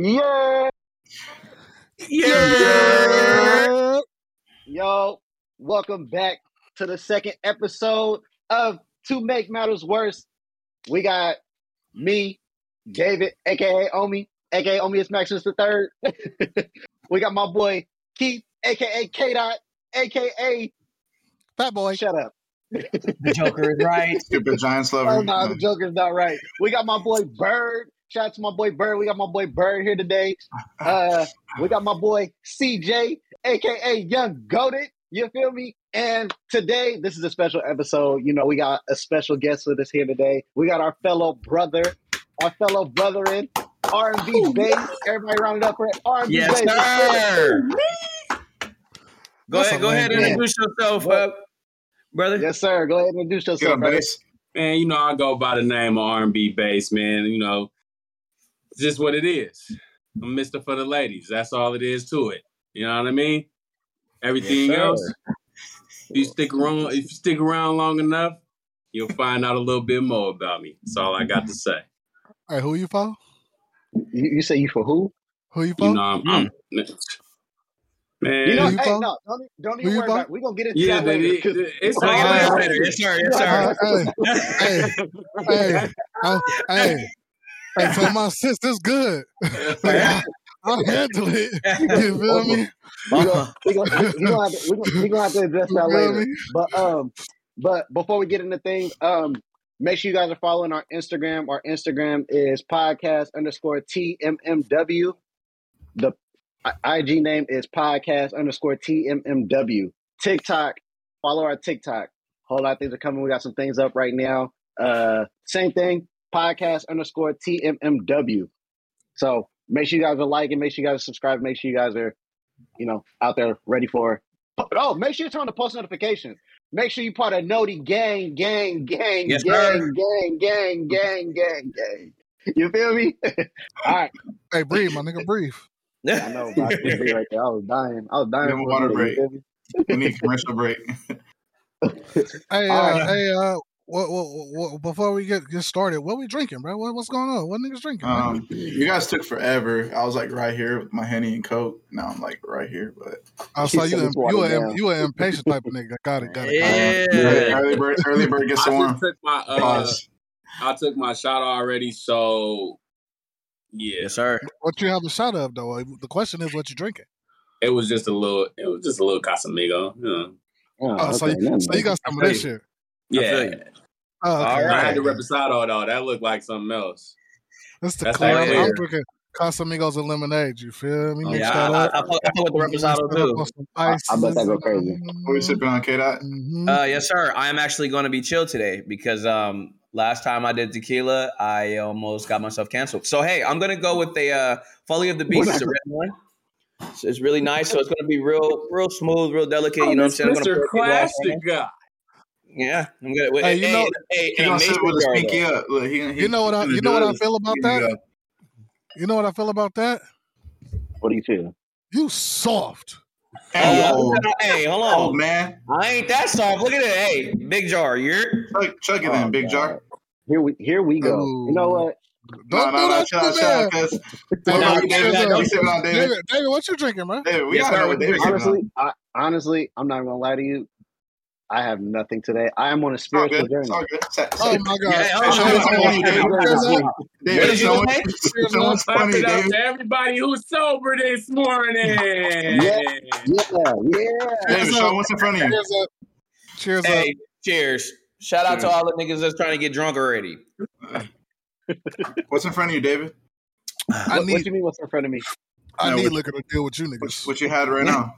Yeah. Yeah. Yo, welcome back to the second episode of To Make Matters Worse. We got me, David, aka Omi, aka Omi is Maximus the third. we got my boy Keith, aka K Dot, aka Fat boy. Shut up. The Joker is right. Stupid Giants lover. Oh no, the Joker's not right. We got my boy Bird. Shout out to my boy Bird. We got my boy Bird here today. Uh, we got my boy CJ, aka Young Goated. You feel me? And today, this is a special episode. You know, we got a special guest with us here today. We got our fellow brother, our fellow brethren, R and B Base. Everybody round it up for R and B Yes, bass. sir. Go That's ahead, go ahead and introduce yourself, What? uh, brother. Yes, sir. Go ahead and introduce yourself. on brother. base. Man, you know, I go by the name of R&B Base, man. You know, it's just what it is. I'm Mister for the ladies. That's all it is to it. You know what I mean? Everything Yes, else, if you stick around, if you stick around long enough, you'll find out a little bit more about me. That's all I got to say. All right, who you for? You, you say you for who? Who you for? You know, I'm, I'm man. You know, you hey, no, don't, e- don't even you worry about it. We're going to get into yeah, that but later. it, 'cause- it- it's Oh, all yeah. right. Yes, sir. Yes, Uh, sir. hey, hey, hey, hey, tell my sister's good. Like, I'll handle it. You feel me? We're gonna, we gonna, we gonna, have to, we gonna, we gonna have to address that later. me? But um, but before we get into things, um, make sure you guys are following our Instagram. Our Instagram is podcast underscore TMMW. The IG name is podcast underscore TMMW. TikTok, follow our TikTok. Whole lot of things are coming. We got some things up right now. Uh, same thing, podcast underscore TMMW. So make sure you guys are liking, make sure you guys are subscribing, make sure you guys are, you know, out there ready for. Oh, make sure you turn on the post notifications. Make sure you part of Noti gang, gang, gang, Yes, gang, sir. gang, gang, gang, gang, gang. You feel me? All right. Hey, breathe, my nigga, breathe. Yeah, I know, but I right there. I was dying. I was dying Give him a water break. you feel me? We need commercial break. Hey, uh, All right. hey, uh, what, what, what, before we get get started, what we drinking, bro? What, what's going on? What niggas drinking? Um, you guys took forever. I was like right here with my henny and coke. Now I'm like right here, but I saw He you. said you watered a you an impatient type of nigga. Got it. Got it. Got it. Yeah. early bird, early bird gets the I worm. took my uh, I took my shot already, so yeah, Yes, sir. What you have a shot of though? The question is, what you drinking? it was just a little. It was just a little Casamigo. You know. Oh, Oh, so, you, nothing so you got some of this shit. I feel Yeah, you. Oh, okay. All I right. had the reposado though. That looked like something else. That's the That's clear. the I'm, drinking Casamigos and lemonade. You feel me? Oh, yeah, that I, up. I, I, fuck- I fuck with the reposado too. I- I bet that go ices. crazy. What are you sipping on, K Dot? Mhm. Uh, yes, sir. I am actually going to be chill today because um, last time I did tequila, I almost got myself canceled. So hey, I'm going to go with the uh, Folly of the Beast. It's a red one. So it's really nice. So it's going to be real, real smooth, real delicate. You know what I'm saying? I'm gonna Mr. pour a glass in Classic guy. Yeah, I'm good. Hey, you know- hey, He and a gonna sit with his pinky up. Look, he, he, You know what I- you know what I feel about that? go. You know what I feel about that? What do you feel? You soft. Oh, Hey, hold oh on. man, I ain't that soft. Look at it. Hey, big jar. You're chug, chug it Oh, in, big God. jar. Here we here we go. You know Ooh. what? Don't no, do no, no, that chill out, shit, man. out, cuz. Hey, Don't no, worry, you David. can't- You sipping on David? David, David, what you drinking, man? David, we Yes, gotta sir. know what David. Honestly, I, honestly, I'm not gonna lie to you. I have nothing today. I am on a spiritual good. It's journey. good. Oh my god. Yeah, Hey, hold hey, what's hold hey, on, funny, David. cheers This up. week. David, What did you show say? what's- Cheers show up. what's Clap funny, it up to everybody who's sober this morning. Yeah, yeah, yeah. David, show what's in front of you. Cheers up. Cheers. Hey, cheers. Shout out to all the niggas that's trying to get drunk already. What's in front of you, David? I What, what need you mean? What's in front of me? I No, need liquor to deal with you niggas. what you had right now?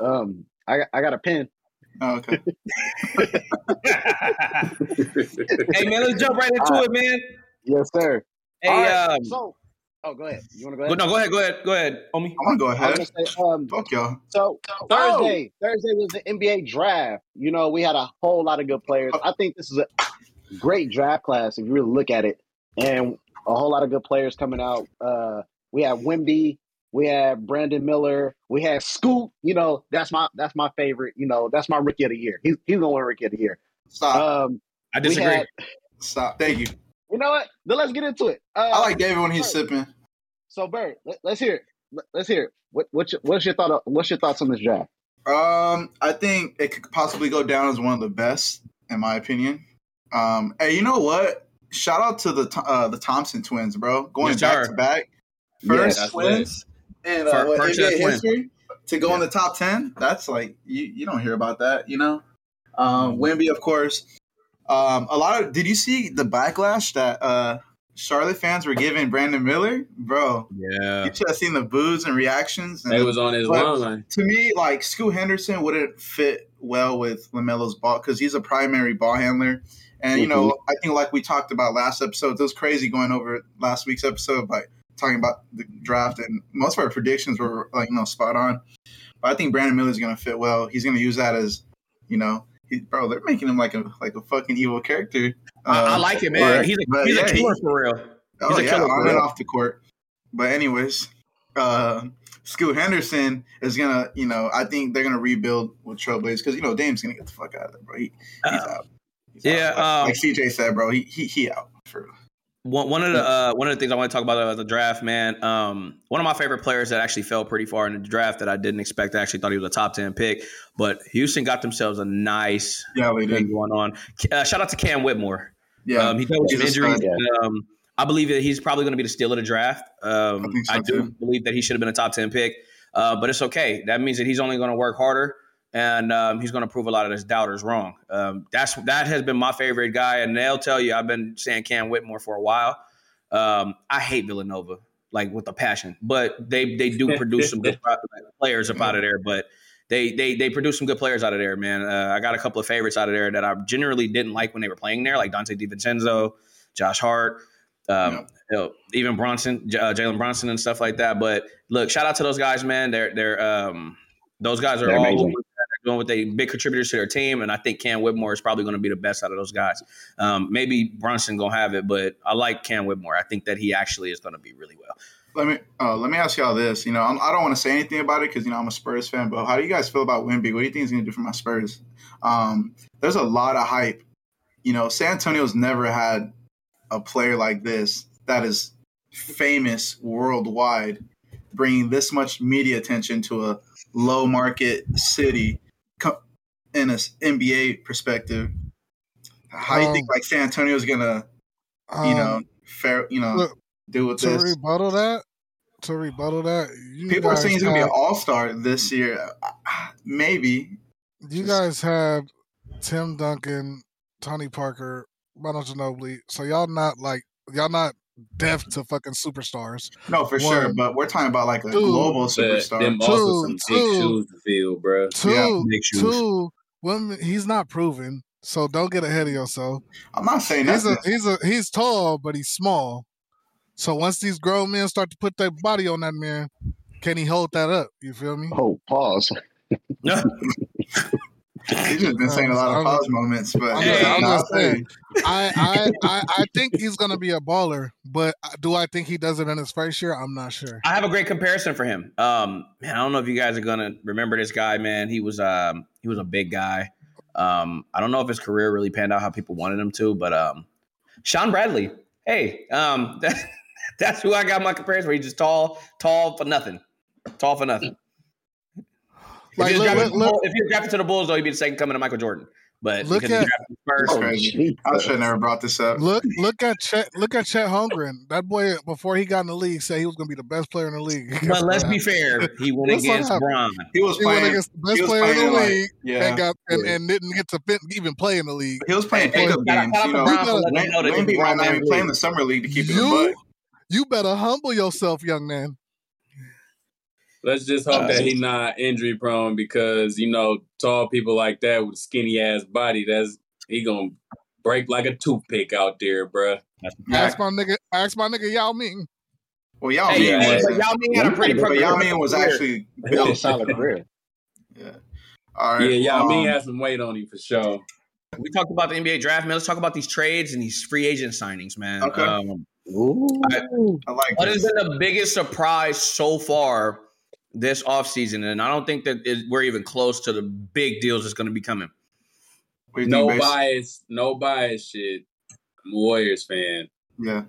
Um, I I got a pen. Oh, okay. hey man, let's jump right into All it, man. Yes, sir. Hey, All right, um, so, oh, go ahead. You want to go go- ahead? no, go ahead, go ahead, go ahead, homie. I want to go ahead. gonna say, um, Fuck y'all. so Thursday, Thursday was the NBA draft. You know, we had a whole lot of good players. I think this is a great draft class if you really look at it, and a whole lot of good players coming out. Uh, we had Wemby, we had Brandon Miller, we had Scoot. You know, that's my that's my favorite. You know, that's my rookie of the year. He's he's gonna win rookie of the year. Stop. Um, I disagree. had, Stop. Thank you. you know what? Then let's get into it. Uh, I like David when he's sipping. So Bird, let, us hear it. Let, us hear it. What, what's your, what's your thought? What's your thoughts on this draft? Um, I think it could possibly go down as one of the best, in my opinion. Um, hey, you know what? Shout out to the uh, the Thompson twins, bro. Going Yes, back sir. to back, first that's twins and uh, what, NBA history to go in the top ten. That's like you you don't hear about that, you know. Um, Mm-hmm. Wemby, of course. Um, a lot of did you see the backlash that uh Charlotte fans were giving Brandon Miller, bro? Yeah. You should have seen the boos and reactions. And They was on his But- line. to me, like Scoot Henderson wouldn't fit well with Lamelo's ball because he's a primary ball handler. And you know, I think like we talked about last episode, it was crazy going over last week's episode by talking about the draft, and most of our predictions were like you know spot on. But I think Brandon Miller is going to fit well. He's going to use that as you know, he, bro. They're making him like a like a fucking evil character. I, I Um, like him, man. but- He's a, he's yeah, a he- killer for real. Oh He's a yeah, killer on for and off the court. But anyways, uh, Scoot Henderson is gonna, you know, I think they're gonna rebuild with Trailblazers because you know Dame's gonna get the fuck out of there, bro. He, he's Uh, out. He's yeah, out. Like, um, like CJ said, bro. He he, he out One, one of the uh, one of the things I want to talk about about the draft, man. Um, one of my favorite players that actually fell pretty far in the draft that I didn't expect. I actually thought he was a top ten pick, but Houston got themselves a nice yeah, they thing did. going on. Uh, shout out to Cam Whitmore. Yeah, Um, he dealt with some injuries. Um, I believe that he's probably going to be the steal of the draft. Um, I so, I do too. believe that he should have been a top 10 pick, uh, but it's okay. That means that he's only going to work harder and um, he's going to prove a lot of his doubters wrong. Um, that's That has been my favorite guy, and they'll tell you I've been saying Cam Whitmore for a while. Um, I hate Villanova, like with a passion, but they they do produce some good players up out of there, but they they they produce some good players out of there, man. Uh, I got a couple of favorites out of there that I generally didn't like when they were playing there, like Donte DiVincenzo, Josh Hart, um, you know, even Brunson, uh, Jalen Brunson, and stuff like that. But look, shout out to those guys, man. They're they're um, those guys are They're all amazing. Doing what they big contributors to their team, and I think Cam Whitmore is probably going to be the best out of those guys. Um, maybe Brunson gonna have it, but I like Cam Whitmore. I think that he actually is going to be really well. Let me uh, let me ask y'all this. You know, I'm, I don't want to say anything about it because you know I'm a Spurs fan. But how do you guys feel about Wemby? What do you think he's going to do for my Spurs? Um, there's a lot of hype. You know, San Antonio's never had a player like this that is famous worldwide, bringing this much media attention to a low market city in a s- NBA perspective. How do you Um, think like San Antonio is going to Um, you know fair you know look, do with to this? rebuttal that, to rebuttal that, you People are saying he's going to be an all star this year. Uh, Maybe. You guys have Tim Duncan, Tony Parker, Manu Ginobili. So y'all not like y'all not deaf to fucking superstars. No, for sure. But we're talking about like a Two. global superstar. them also Two, some big two. shoes to fill, bro. Two, Yeah, big shoes. two. Women, he's not proven. So don't get ahead of yourself. I'm not saying He's a he's a he's tall, but he's small. So once these grown men start to put their body on that man, can he hold that up? You feel me? Oh, pause. He's just been saying a lot of pause moments, but I'm just- I'm just saying. I, I I I think he's gonna be a baller, but do I think he does it in his first year? I'm not sure. I have a great comparison for him. Um, man, I don't know if you guys are gonna remember this guy. Man, he was um, he was a big guy. Um, I don't know if his career really panned out how people wanted him to, but um, Shawn Bradley. Hey, um, that, that's who I got my comparison. Where he's just tall, tall for nothing, tall for nothing. Like, if, he was look- drafted, look- to the Bulls- if he was drafted to the Bulls, though, he'd be the second coming to Michael Jordan. But Look at- he first, That's Oh, crazy. I should have never brought this up. Look look at Chet look at Chet Holmgren. That boy before he got in the league said he was gonna be the best player in the league. But let's be fair, he went What's against up? Bron. He was He went playing. against the he best was player in the playing, like- league Yeah, and got and, and didn't get to fit, even play in the league. he was playing Hey, pickup games. You know, Bron for letting Wim- him know that Wemby he's might not Bron even play in the summer league to keep it a You you better humble yourself, young man. Let's just hope Uh, that he not injury prone because you know tall people like that with skinny ass body, that's he gonna break like a toothpick out there, bro. Ask my nigga ask my nigga Yao Ming. Well, Yao Hey, Ming hey, was, but Yao Ming had a pretty But but Yao progressive Ming was actually He had a built. solid career. Yeah. All right. Yeah, Yao Ming um, has some weight on him for sure. We talked about the NBA draft, man. Let's talk about these trades and these free agent signings, man. Okay. Um, Ooh. I like what has been the biggest surprise so far this offseason? And I don't think that it, we're even close to the big deals that's going to be coming. What do you No think, bias, no bias shit. I'm a Warriors fan. Yeah.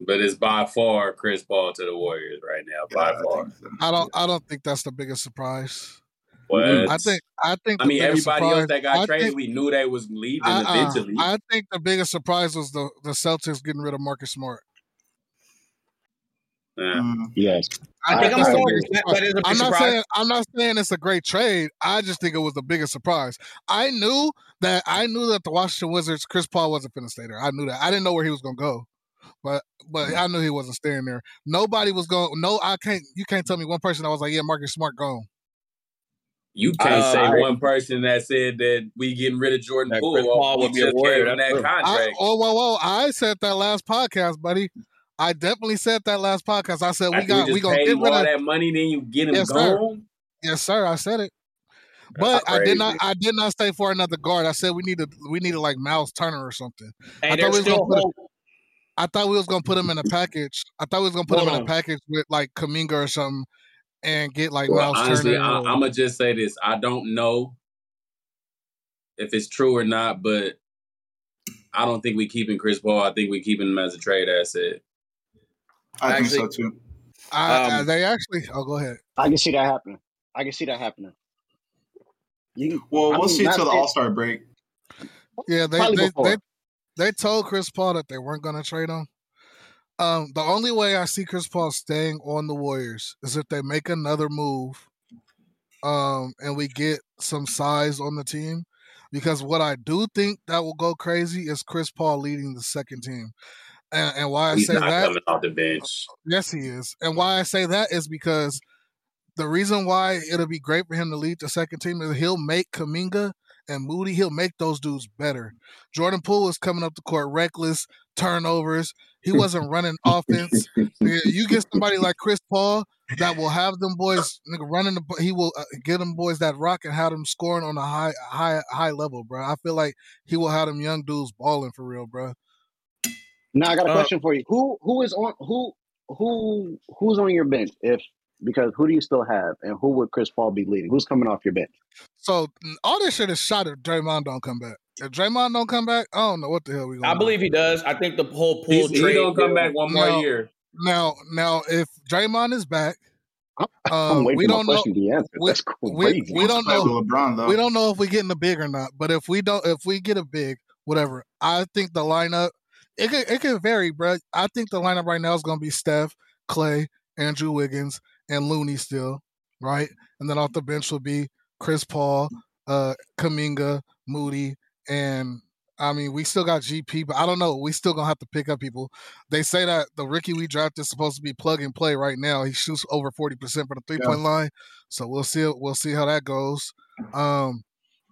But it's by far Chris Paul to the Warriors right now. By Yeah, I far. think so. I don't. I don't think that's the biggest surprise. What? I think. I think. I mean, biggest everybody else that got I traded, think- we knew they was leaving uh-uh. eventually. I think the biggest surprise was the the Celtics getting rid of Marcus Smart. Yeah. Mm. Yes. I I think think that's the I'm biggest That- that is a big I'm not surprise. saying I'm not saying it's a great trade. I just think it was the biggest surprise. I knew that I knew that the Washington Wizards, Chris Paul wasn't going to stay there. I knew that. I didn't know where he was going to go, but but I knew he wasn't staying there. Nobody was going. No, I can't. You can't tell me one person. I was like, yeah, Marcus Smart gone. You can't Uh, say I- one person that said that we getting rid of Jordan Poole. Chris Paul would be a Warrior, gave him that's that true. I, contract. oh, whoa, whoa! I said that last podcast, buddy. I definitely said that last podcast. I said we After got we we gonna get rid all of. that money, then you get him Yes, sir. gone. Yes, sir. I said it. That's But I did not. I did not stay for another guard. I said we needed. We needed like Myles Turner or something. And I thought we was gonna put hope- I thought we was gonna put him in a package. I thought we was gonna put him in a package with like Kuminga or something, and get like Well, Myles honestly, Turner. I, or- I'm gonna just say this: I don't know if it's true or not, but I don't think we keeping Chris Paul. I think we keeping him as a trade asset. I think so too. I, um, they actually. Oh, go ahead. I can see that happening. I can see that happening. You, Well, we'll mean, see not till the All Star break. Yeah, they they, they they told Chris Paul that they weren't gonna trade him. Um, the only way I see Chris Paul staying on the Warriors is if they make another move, um, and we get some size on the team. Because what I do think that will go crazy is Chris Paul leading the second team, and, and why I He's say not that off the bench. Yes, he is. And why I say that is because the reason why it'll be great for him to lead the second team is he'll make Kuminga and Moody, he'll make those dudes better. Jordan Poole is coming up the court reckless, turnovers. He wasn't running offense. You get somebody like Chris Paul that will have them boys nigga, running the he will uh, get them boys that rock and have them scoring on a high high high level, bro. I feel like he will have them young dudes balling for real, bro. Now I got a Uh, question for you. Who who is on who who who's on your bench? If because who do you still have, and who would Chris Paul be leading? Who's coming off your bench? So all this shit is shot if Draymond don't come back. If Draymond don't come back, I don't know what the hell we gonna I do. believe he does. I think the whole pool He's, he trade. gonna come back one more No. year. Now, now, if Draymond is back, I'm, um, I'm waiting we don't know. question to be answered. we- we- we don't know. with LeBron though. We don't know if we getting a big or not. But if we don't, if we get a big, whatever, I think the lineup it could it could vary, bro. I think the lineup right now is gonna be Steph, Clay, Andrew Wiggins, and Looney still, right? And then off the bench will be Chris Paul, uh, Kuminga, Moody, and I mean we still got GP, but I don't know. We still gonna have to pick up people. They say that the Ricky we drafted is supposed to be plug and play right now. He shoots over forty percent for the three point line, so we'll see. We'll see how that goes. Um,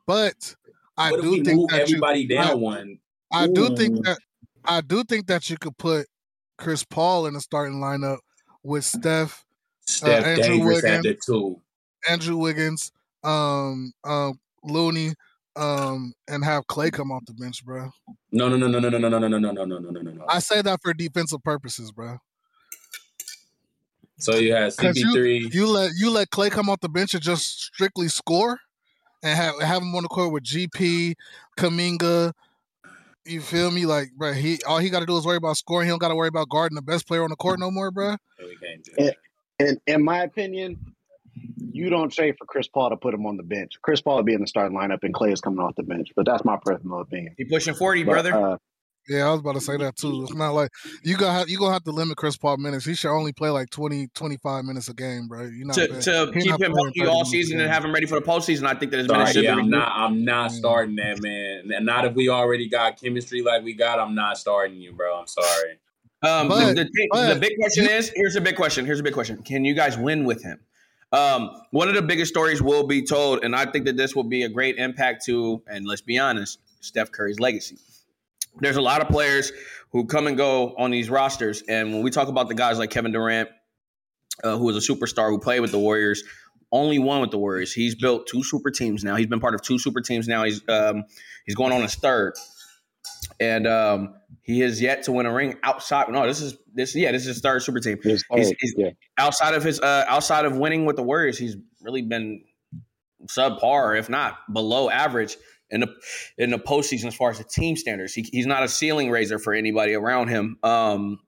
but I do think move that you, down I- one? I do think that I do think that you could put Chris Paul in the starting lineup with Steph, Steph Andrew dangerous at Wiggins. the two. Andrew Wiggins, um, um, Looney, um, and have Clay come off the bench, bro. No, no, no, no, no, no, no, no, no, no, no, no, no, no, no. I say that for defensive purposes, bro. So you had Because you, CP3. you let you let Clay come off the bench and just strictly score, and have have him on the court with GP, Kuminga. You feel me? Like, bro, he all he got to do is worry about scoring. He don't got to worry about guarding the best player on the court no more, bro. we can't do that. In in my opinion, you don't trade for Chris Paul to put him on the bench. Chris Paul would be in the starting lineup, and Clay is coming off the bench. But that's my personal opinion. He pushing forty, But, brother. uh, Yeah, I was about to say that too. It's not like you gonna you gonna have to limit Chris Paul minutes. He should only play like 20, 25 minutes a game, bro. You know, to, to keep him healthy all season and have him ready for the postseason, I think that his minutes should yeah, be I'm not. I'm not starting that, man. Not if we already got chemistry like we got. I'm not starting you, bro. I'm sorry. Um, But- the, the, but the big question you- is here's a big question. Here's a big question. Can you guys win with him? Um, one of the biggest stories will be told, and I think that this will be a great impact to, and let's be honest, Steph Curry's legacy. There's a lot of players who come and go on these rosters, and when we talk about the guys like Kevin Durant, uh, who is a superstar who played with the Warriors, only one with the Warriors. He's built two super teams now. He's been part of two super teams now. He's um, he's going on his third, and um, he has yet to win a ring outside. No, this is this. Yeah, this is his third super team. He's- he's- yeah. Outside of his uh, outside of winning with the Warriors, he's really been subpar, if not below average in the in the postseason as far as the team standards. He, he's not a ceiling raiser for anybody around him. Um,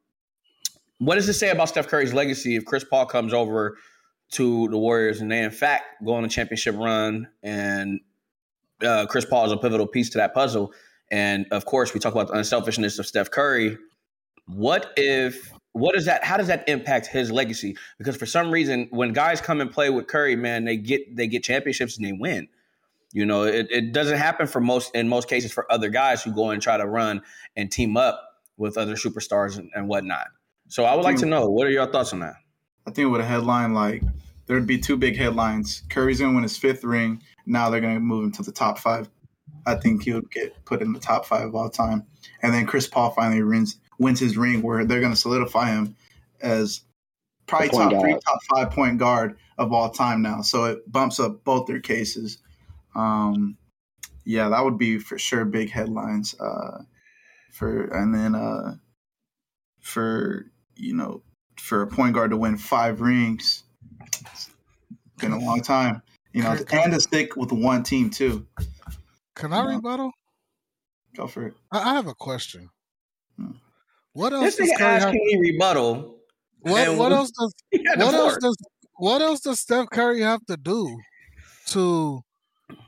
what does it say about Steph Curry's legacy if Chris Paul comes over to the Warriors and they in fact go on a championship run and uh, Chris Paul is a pivotal piece to that puzzle. And of course, we talk about the unselfishness of Steph Curry. What if? What does that? How does that impact his legacy? Because for some reason, when guys come and play with Curry, man, they get they get championships and they win. You know, it, it doesn't happen for most in most cases for other guys who go and try to run and team up with other superstars and, and whatnot. So I would like to know what are your thoughts on that? I think with a headline like there'd be two big headlines. Curry's gonna win his fifth ring. Now they're gonna move him to the top five. I think he would get put in the top five of all time. And then Chris Paul finally wins wins his ring where they're gonna solidify him as probably top point three, top five point guard of all time now. So it bumps up both their cases. Um, yeah, that would be for sure big headlines. Uh, for and then uh, for you know for a point guard to win five rings, it's been a long time. You know, and to stick with one team too. Can I No. rebuttal? Go for it. I, I have a question. Hmm. What else This does nigga Curry have? asking me rebuttal. What, what else does He had the what else does what else does Steph Curry have to do to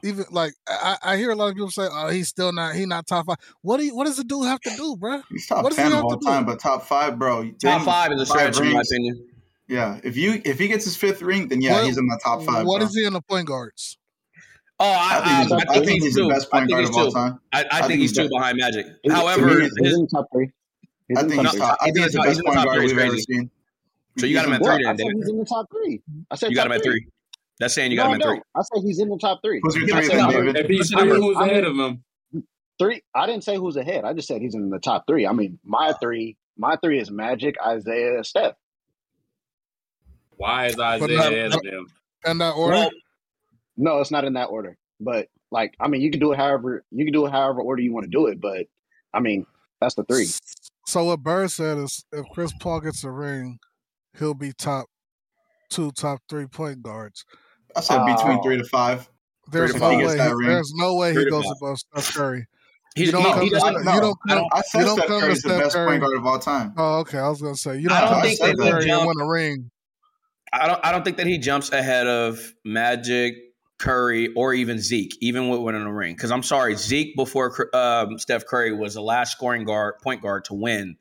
even like I, I hear a lot of people say, "Oh, he's still not he not top five. What do you, what does the dude have to do, bro? He's top What does he ten of have all to do? time, but top five, bro. Top then five is a stretch, in my opinion. Yeah, if you if he gets his fifth ring, then yeah, What- he's in the top five. What bro. is he in the point guards? Oh, I, I I, think he's, I, I think he's the two. best I point think guard he's of all two. time. I, I, I think think he's he's two behind Magic. He's, However, he's, he's in the top three. He's I think top he's three. top. I think he's the best point guard three, we've ever seen. So you got him at three I then, said he's in the top three. I said You got him at three. That's saying you no, got I him at three. don't. I say he's in the top three. Who's your three us a then. David? If he's What's the three, number? who's I ahead of him? Three. I didn't say who's ahead. I just said he's in the top three. I mean, my three. My three is Magic, Isaiah, Steph. Why is Isaiah not- ahead of him? In that order? Well, No, it's not in that order. But like, I mean, you can do it however you can do it however order you want to do it. But I mean, that's the three. So what Bird said is if Chris Paul gets a ring, he'll be top two, top three point guards. I said between Oh. three to five. There's to no five. way. Gets that He, there's no way Three he goes five. above Steph Curry. he's, You don't he, come he to no, you don't I come. don't- I said You don't Steph come to Curry's the best Curry. point guard of all time. Oh, okay. I was gonna say you don't don't come think Steph that he Curry and win a ring. I don't. I don't think that he jumps ahead of Magic, Curry, or even Zeke, even with winning a ring. Because I'm sorry, Zeke before um, Steph Curry was the last scoring guard, point guard to win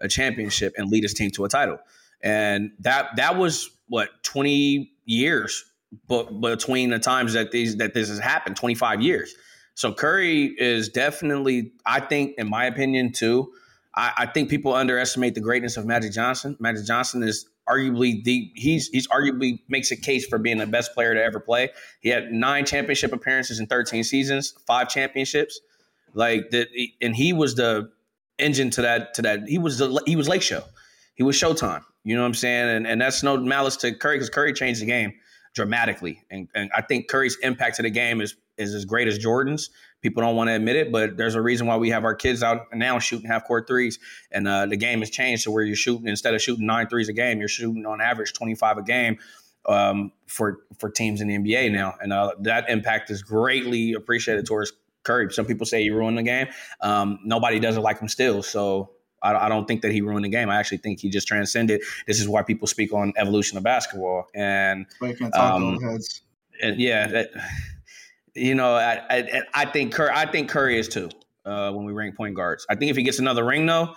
a championship and lead his team to a title, and that that was what 20 years, but between the times that these that this has happened, 25 years. So Curry is definitely, I think, in my opinion, too. I, I think people underestimate the greatness of Magic Johnson. Magic Johnson is arguably the he's he's arguably makes a case for being the best player to ever play. He had nine championship appearances in 13 seasons, five championships. Like that and he was the engine to that to that. He was the he was Lake Show. He was Showtime. You know what I'm saying? And and that's no malice to Curry because Curry changed the game dramatically. And and I think Curry's impact to the game is is as great as Jordan's. People don't want to admit it, but there's a reason why we have our kids out now shooting half court threes. And uh, the game has changed to where you're shooting instead of shooting nine threes a game, you're shooting on average 25 a game um, for for teams in the NBA now, and uh, that impact is greatly appreciated towards Curry. Some people say he ruined the game. Um, nobody doesn't like him still, so I, I don't think that he ruined the game. I actually think he just transcended. This is why people speak on evolution of basketball, and But you can't talk Um, heads. and yeah, that, you know, I, I I think Curry, I think Curry is too. Uh, when we rank point guards, I think if he gets another ring though,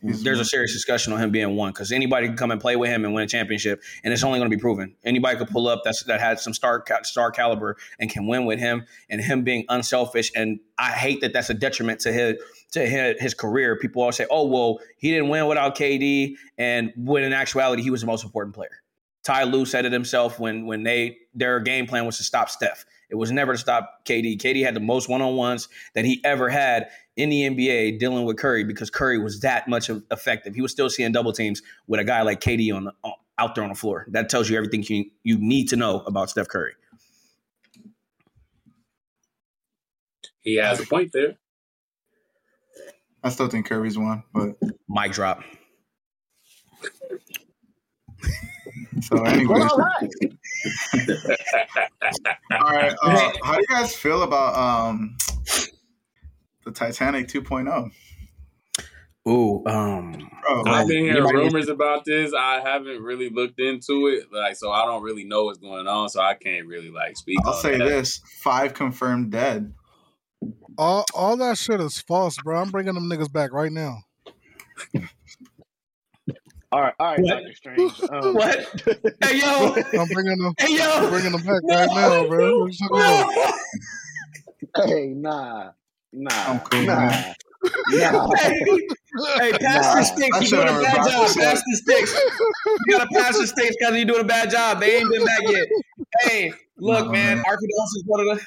He's there's a serious discussion on him being one because anybody can come and play with him and win a championship, and it's only going to be proven. Anybody could pull up that's that had some star star caliber and can win with him, and him being unselfish. And I hate that that's a detriment to his to his, career. People always say, "Oh, well, he didn't win without KD," and when in actuality, he was the most important player. Ty Lue said it himself when when they their game plan was to stop Steph. It was never to stop KD. KD had the most one on ones that he ever had in the NBA dealing with Curry because Curry was that much effective. He was still seeing double teams with a guy like KD on the out there on the floor. That tells you everything you you need to know about Steph Curry. He has a point there. I still think Curry's one, but Mic drop. so anyway. All right. All right. Uh, how do you guys feel about um, the Titanic oh? 2.0? Ooh, um, Bro, I've been hearing Anybody- rumors about this. I haven't really looked into it, like so I don't really know what's going on, so I can't really like speak. I'll on say that. this: five confirmed dead. All all that shit is false, bro. I'm bringing them niggas back right now. All right, all right, What? Doctor Strange. Um, what? Hey yo, I'm bringing them. hey I'm yo, bringing them back right now, bro. What you talking about? Hey, nah, nah, I'm cool, nah, man. nah. hey, hey, pass Nah. the sticks. You said doing I a was bad job. to say. Pass the sticks. You gotta pass the sticks because you're doing a bad job. They ain't been back yet. Hey, look, Nah, man, man. our condolences, one of the.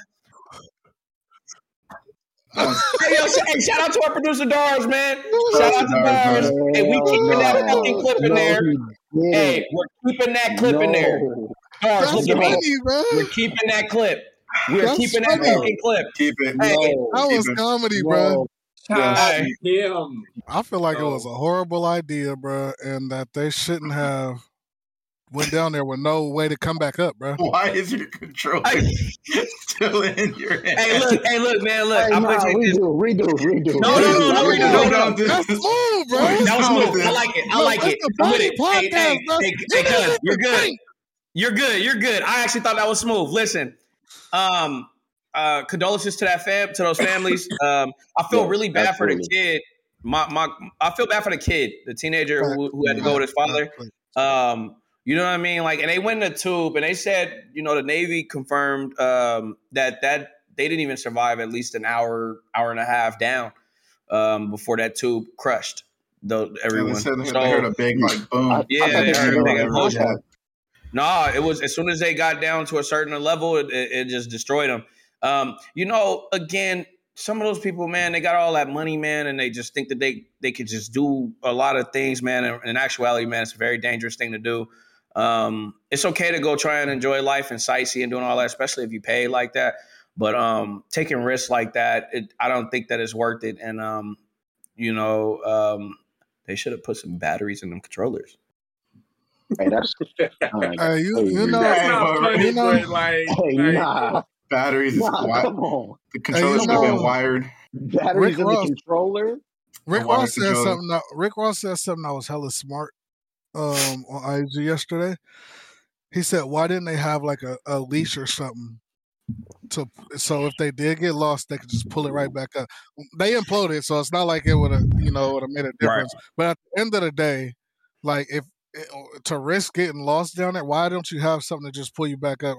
Oh, Hey, yo, sh- hey, shout out to our producer Dars, man. Shout out to Dars, Dars. Hey, we Hell keeping oh, that fucking clip in No, there. he. Hey, we're keeping that clip in there. Dars, look at me. bro. We're keeping that clip. We're That's keeping that fucking clip. keep it. Hey, No. That was Keep it. comedy, bro. No. Yes. I feel like it was a horrible idea, bro, and that they shouldn't have went down there with no way to come back up, bro. Why is your controller Hey, still in your hand? hey, look, hey, look, man, look. Hey, I'm nah, gonna take this. redo, redo, redo. No, no, no, no, redo, redo, no, no. Don't That's smooth, bro. That was smooth. I like it. I Look, like it. a I'm with it. Podcast, hey, bro. hey, You hey, did cuz, it you're good. You're good. You're good. I actually thought that was smooth. Listen, um, uh, condolences to that fam, to those families. Um, I feel Yes, really bad for the kid. My, my, I feel bad for the kid, the teenager who, who had to go with his father. Um, you know what I mean? Like, and they went in the tube, and they said, you know, the Navy confirmed um, that that they didn't even survive at least an hour, hour and a half down um, before that tube crushed. The And everyone. they said they, So- they heard a big like boom. I, Yeah, I they they heard a big explosion. okay. No, it was as soon as they got down to a certain level, it, it, it just destroyed them. Um, you know, again, some of those people, man, they got all that money, man, and they just think that they they could just do a lot of things, man. And in actuality, man, it's a very dangerous thing to do. Um, it's okay to go try and enjoy life and sightsee and doing all that, especially if you pay like that. But um, taking risks like that, it, I don't think that is worth it. And um, you know, um, they should have put some batteries in them controllers. Hey, that's all right. Hey, you, you know, That's not funny, you know- but like, Hey, like nah, Batteries, is nah, wi- come on. the controller should have been wired. Batteries Rick in the controller. Rick Ross said controller. something. That, Rick Ross said something that was hella smart um, on IG yesterday. He said, "Why didn't they have like a, a leash or something to so if they did get lost, they could just pull it right back up? They imploded, so it's not like it would have you know would have made a difference. But at the end of the day, like if to risk getting lost down there, why don't you have something to just pull you back up?"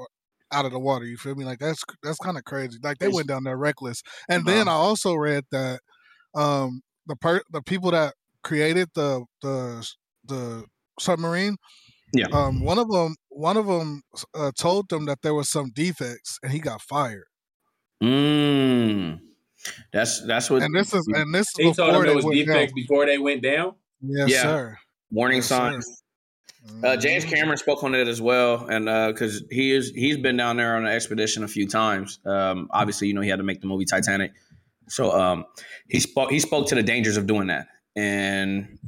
Out of the water, you feel me? Like that's that's kind of crazy. Like they went down there reckless. And then I also read that um the per the people that created the the the submarine Yeah. um one of them one of them uh, told them that there was some defects and he got fired Mm. That's that's what and this is and this is he told before them they there was went defects down. before they went down. yes Yeah. sir warning Yes, sir. signs. Uh, James Mhm. Cameron spoke on it as well, and because he is he's been down there on an expedition a few times. Um, obviously, you know he had to make the movie Titanic, so um, he spoke he spoke to the dangers of doing that. And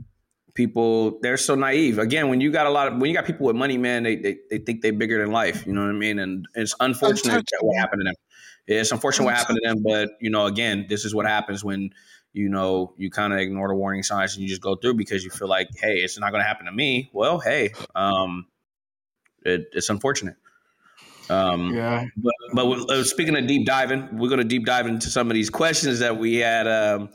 people they're so naive. Again, when you got a lot of when you got people with money, man, they they, they think they're bigger than life. You know what I mean? And it's unfortunate that what happened to them. It's unfortunate what happened to them, but you know, again, this is what happens when you know you kind of ignore the warning signs and you just go through because you feel like, hey, it's not going to happen to me. Well, hey, um, it, it's unfortunate. Um, Yeah, but but uh, speaking of deep diving, we're going to deep dive into some of these questions that we had. Um,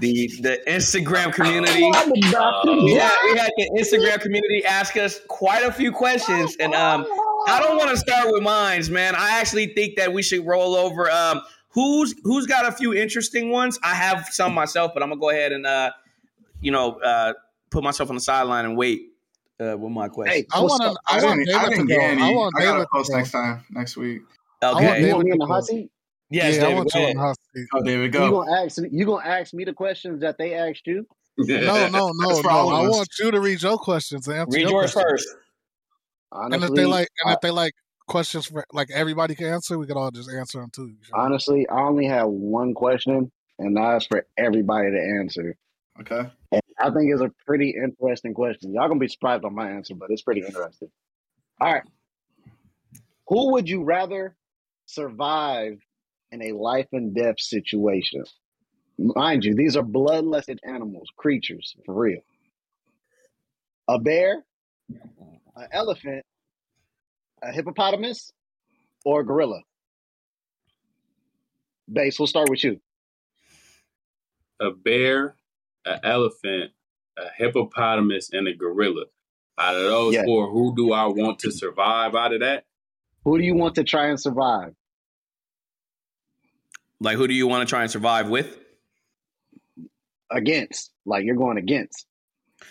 the the Instagram community. We had, we had the Instagram community ask us quite a few questions, and um, I don't want to start with mines, man. I actually think that we should roll over. Um, who's who's got a few interesting ones? I have some myself, but I'm gonna go ahead and uh, you know, uh, put myself on the sideline and wait uh, with my question. Hey, I what's want up? to. I, I want didn't, I David to go. any. I want I gotta David to post go. next time, next week. I want okay. David You want me in the hot seat? Yes, yeah, I David. want Go you ahead. on the hot seat. Oh, David, You go. gonna ask me? You gonna ask me the questions that they asked you? No, no, no, no. I want you to read your questions and answer Read your yours questions. first. And if Honestly, they like, and I, if they like questions for like everybody can answer, we can all just answer them too. you feel me? honestly, I only have one question, and that's for everybody to answer. Okay. And I think it's a pretty interesting question. Y'all gonna be surprised on my answer, but it's pretty interesting. All right, who would you rather survive in a life and death situation? Mind you, these are bloodlusted animals, creatures, for real. A bear, an elephant, a hippopotamus, or a gorilla? Base, we'll start with you. A bear, an elephant, a hippopotamus, and a gorilla. Out of those Yeah. four, who do I want to survive out of that? Who do you want to try and survive? Like, who do you want to try and survive with? Against. Like you're going against.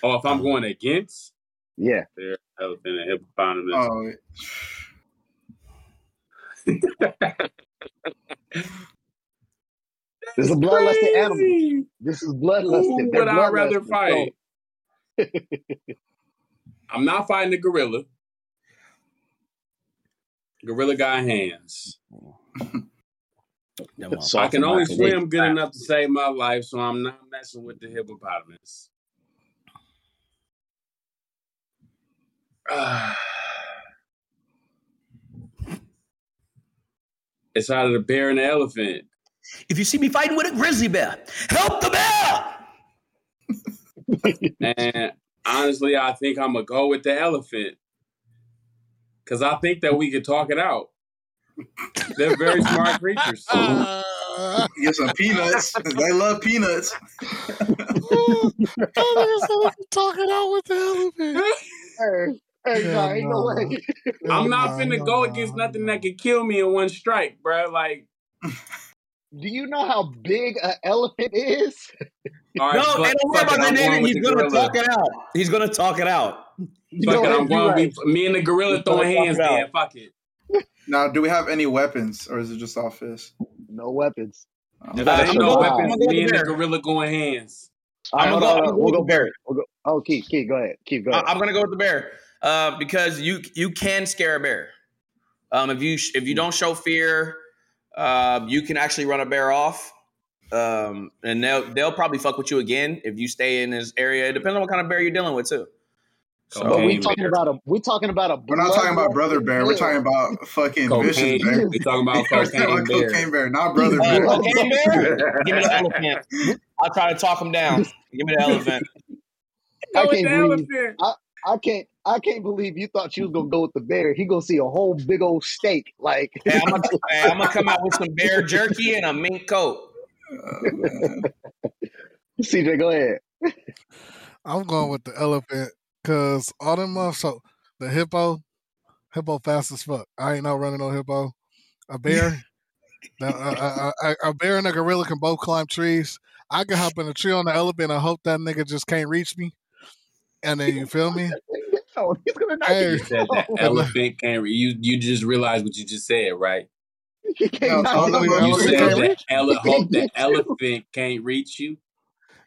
Oh, if I'm going against Yeah. bear, elephant, and hippopotamus. Oh, This is a bloodlusted animal. This is Who bloodlusted. They're would I rather fight? I'm not fighting the gorilla. Gorilla got hands. Them So- I can only swim good enough to save my life, so I'm not messing with the hippopotamus. Ah. it's out of the bear and the elephant. If you see me fighting with a grizzly bear, help the bear. And honestly, I think I'm gonna go with the elephant because I think that we could talk it out. They're very smart creatures. Uh, get some peanuts. they love peanuts. oh, nigga said we can talk it out with the elephant. Hey, hey, Yeah, nah, ain't no nah. way. I'm not Nah, finna nah, go nah, against nah. nothing that could kill me in one strike, bro. Like, Do you know how big an elephant is? all right, no, fuck, and don't worry about that, I'm going Nathan. with He's the gonna gorilla. talk it out. He's gonna talk it out. You Fuck know it, I'm what? You're going right. with me and the gorilla throwing hands, it out. man. Fuck it. Now, do we have any weapons, or is it just all fists? No weapons. Oh, If gotta there ain't show no weapons, I'm gonna go me and the bear. gorilla going hands. All right, I'm hold gonna go. hold I'm on. We'll gonna go go with the bear. Barrett. We'll go. Oh, Keith, Keith, go ahead. Keith, go I- ahead. I'm gonna go with the bear uh, because you you can scare a bear. Um, if you if you don't show fear, uh, you can actually run a bear off, um, and they'll they'll probably fuck with you again if you stay in this area. It depends on what kind of bear you're dealing with too. So, But we Cocaine talking bear. about a we talking about a We're not talking about brother bear. We're talking about fucking Cocaine. vicious bear. We talking about We're talking cocaine about bear. cocaine bear, not brother bear. cocaine bear, give me the elephant. I'll try to talk him down. Give me the elephant. I can't the believe elephant. I can't I can't believe you thought you was gonna go with the bear. He gonna see a whole big old steak. Like Hey, I'm gonna, hey, I'm gonna come out with some bear jerky and a mink coat. Oh, man. CJ, go ahead. I'm going with the elephant because all them motherfuckers. So the hippo, hippo fast as fuck. I ain't no running no hippo. A bear, the- a, a, a, a bear and a gorilla can both climb trees. I can hop in a tree on the elephant and hope that nigga just can't reach me. And then you feel me? Oh, he's gonna knock Hey. you You said that elephant can't. Re- you you just realized what you just said, right? He can't knock all you of them out. You said can't the reach ele- hope the elephant can't reach you.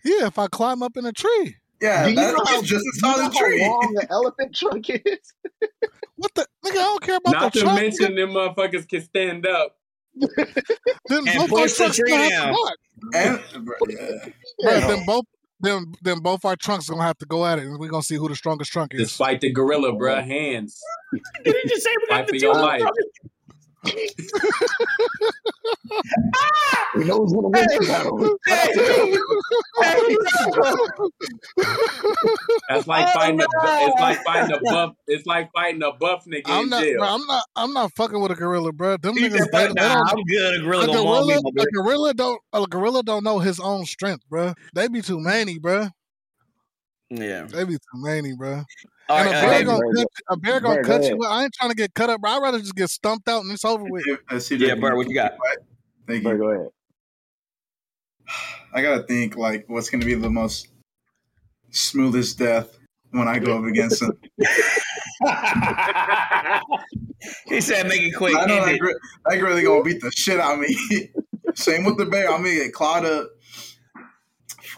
Yeah, if I climb up in a tree. Yeah, Do you know how, just as tall as a how tree. long the elephant trunk is? What the nigga? I don't care about Not the to mention them motherfuckers can stand up. Then And both our push the trunks tree gonna have to down. And bro, yeah. But Yeah. then both then then both our trunks gonna have to go at it, and we're gonna see who the strongest trunk is. Just fight the gorilla, bruh. Oh. Hands. Did he just say we Fight got for the two? life. We know who's gonna win this battle. That's like Oh, fighting a. no. It's like fighting a buff. It's like fighting a buff nigga I'm in not, jail. bro, I'm not, I'm not fucking with a gorilla, bro. Them He niggas, said, they, they nah, don't. I'm good. A gorilla A gonna maul me, gorilla, a gorilla don't, a gorilla don't know his own strength, bro. They be too manny, bro. Yeah. They be too manny, bro. All And right. a bear hey, gonna good. cut, a bear gonna Very cut good. you. I ain't trying to get cut up, bro. I'd rather just get stumped out and it's over with. Yeah, bro. What you got? Thank Barry, you. go ahead. I gotta think like what's gonna be the most smoothest death when I go up against him. he said, "Make it quick." I know end that, it. gr- that gorilla gonna beat the shit out of me. Same with the bear. I'm gonna get clawed up.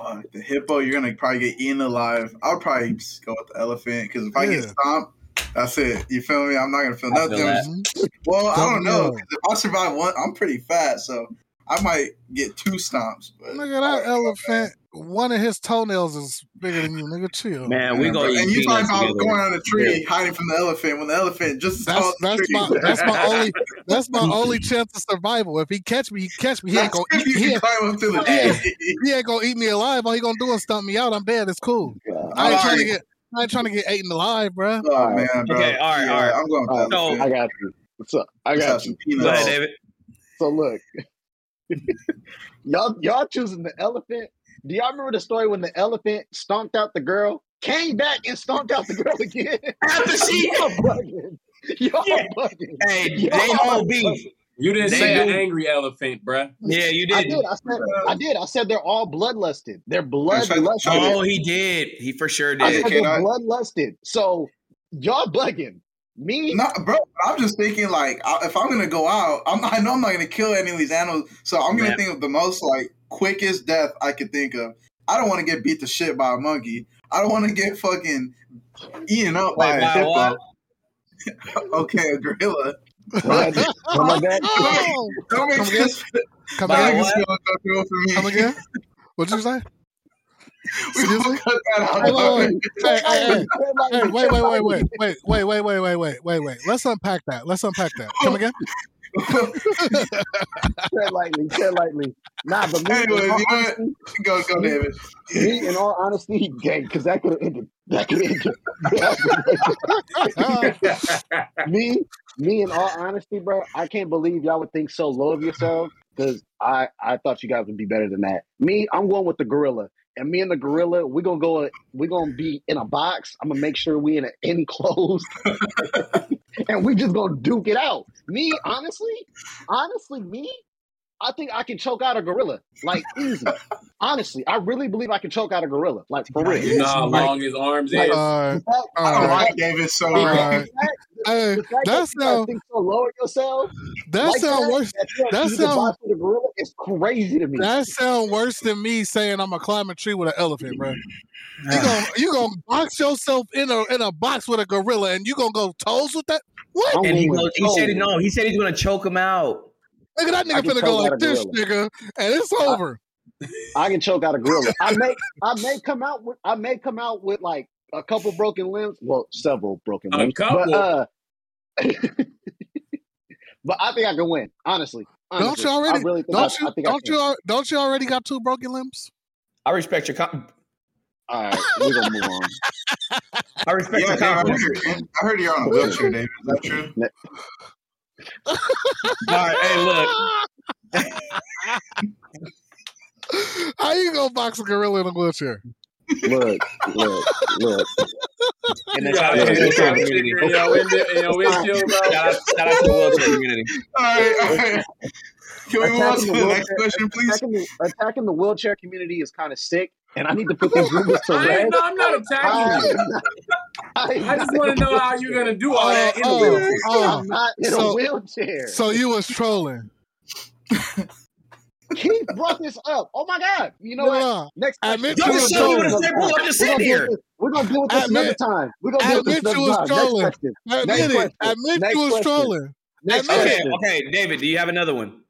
Fuck the hippo. You're gonna probably get eaten alive. I'll probably just go with the elephant because if I get stomped, that's it. You feel me? I'm not gonna feel I nothing. that. Mhm. Well, I don't know. Don't know. 'cause If I survive one, I'm pretty fat, so I might get two stomps. But Look at that elephant, one of his toenails is bigger than you. Nigga, chill. Man, we Yeah, gonna bro. eat and you talking about together. going on a tree, hiding from the elephant when the elephant just saw That's the that's tree. my that's my only that's my only chance of survival. If he catch me, he catch me. He ain't gonna eat, you he, ain't, climb up to the tree. he ain't gonna eat me alive. All he gonna do is stump me out. I'm dead. It's cool. God. I ain't trying to get I ain't trying to get eaten alive, bro. Oh man, bro. Okay, all right, Yeah, all right. I'm going with All the So- I got you. So I Let's got some you. Go ahead. David. So look, y'all y'all choosing the elephant. Do y'all remember the story when the elephant stomped out the girl, came back and stomped out the girl again? After she, y'all bugging. Y'all Yeah. bugging. hey, Y'all they know beef. You didn't They say an angry elephant, bruh. Yeah, you I did. did. I said. I did. I said they're all bloodlusted. They're shout- shout bloodlusted. Oh, he did. He for sure I did. said Okay, they're I- bloodlusted. So y'all bugging. Me, No, bro. I'm just thinking like if I'm gonna go out, I'm I know I'm not gonna kill any of these animals, so I'm gonna Man. think of the most like quickest death I could think of. I don't want to get beat to shit by a monkey. I don't want to get fucking eaten up by Wait, a hippo. what? okay, a gorilla. Right. Come on. Oh, Don't make Come again? come By again. what? nigga's gonna go through it for me. Come again. What'd you say? We Excuse gonna me? cut that out. Hey, wait, wait, Tread Hey, hey, lightly, hey. tread lightly, Hey, wait, wait, wait, wait, wait, wait, wait, wait, wait, wait, wait, wait. Let's unpack that. Let's unpack that. Come again. tread lightly, tread lightly. Nah, but me, Anyways, you know go, go, David. me, in all honesty, gang, because that could have ended. That could have ended. me, me, in all honesty, bro, I can't believe y'all would think so low of yourselves because I, I thought you guys would be better than that. Me, I'm going with the gorilla. And me and the gorilla, we're gonna go. We're gonna be in a box. I'm gonna make sure we in an enclosed, and we just gonna duke it out. Me, honestly, honestly, me, I think I can choke out a gorilla like easy. honestly, I really believe I can choke out a gorilla like for real. You know how Like, long his arms like, is. All right, the fact- all I don't David so All right. the Hey, the fact that that you think so low of yourself that like sound that, worse. that you that sound- box with a gorilla is crazy to me. That sound worse than me saying I'm gonna climb a tree with an elephant, bro. You gonna you gonna box yourself in a in a box with a gorilla and you gonna go toes with that? What? And he, goes, he said no. He said he's gonna choke him out. Nigga, that I nigga can finna choke go out like this, nigga, and it's over. I can choke out a gorilla. I may I may come out with I may come out with like a couple broken limbs. Well, several broken A limbs. couple? But uh But I think I can win, honestly. Don't you already? I really think Don't I, you? I think Don't can. you? Don't you already got two broken limbs? I respect your. Com- All right, we're gonna move on. I respect Yeah, your David, I heard, I heard you're on a wheelchair, David. Is that true? All right, hey, look. How you gonna box a gorilla in a wheelchair? Look, look, look. And then You shout got out to a the wheelchair sticker community. in your window- in your windshield, bro. Shout out, shout out to the wheelchair community. All right, all right. Can we move on to the the next question, please? Attacking the, attacking the wheelchair community is kind of sick, and I need to put these rumors to I ain't, rest. no, I'm not attacking oh. you. I, I just want to know how you're gonna do all that in a Oh, wheelchair. oh, oh. I'm not in So- a wheelchair. So you was trolling. Keith brought this up. Oh my god! You know No, what? no. Next Admit question. you We're was gonna trolling. with this Say, boy, another I'm just sitting We're gonna deal here. We're gonna deal with this Admit- another time. We're gonna deal with this Admit you was time. trolling. Next question. Next it. question. Admit Next you was question. trolling. Next Okay, question. okay, David, do you have another one?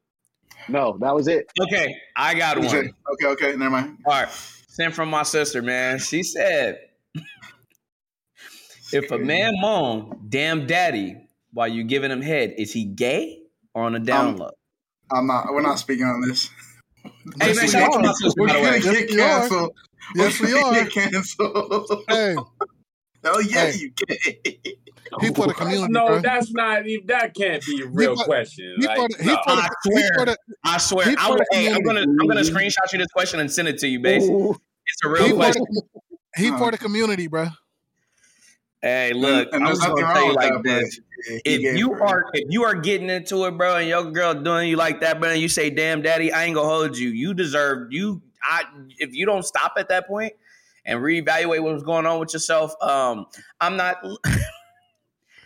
No, that was it. Okay, I got one. okay, okay, never mind. All right, sent from my sister, man. She said, "If a man moan, damn daddy, while you giving him head, is he gay or on a down low?" I'm not. We're not speaking on this. Hey, man, we shout out to are. my sister, We're by the gonna way. Yes, get we are. canceled. Yes, we We're are. Get canceled. Hey, Oh yeah, Hey. you gay. he for the community, No, bro. that's not. even- That can't be a real for- question. He Like, for the, he no. for the, I he swear. for the, I swear, He I for will, the hey, I'm gonna, I'm gonna screenshot you this question and send it to you, base. It's a he real for question. the, he for the community, bro. Hey, look, and I'm there's just gonna tell you like that, this. but if you bro. are if you are getting into it, bro, and your girl doing you like that, bro, and you say, "Damn, daddy," I ain't gonna hold you. You deserve you. I if you don't stop at that point and reevaluate what's going on with yourself, um, I'm not.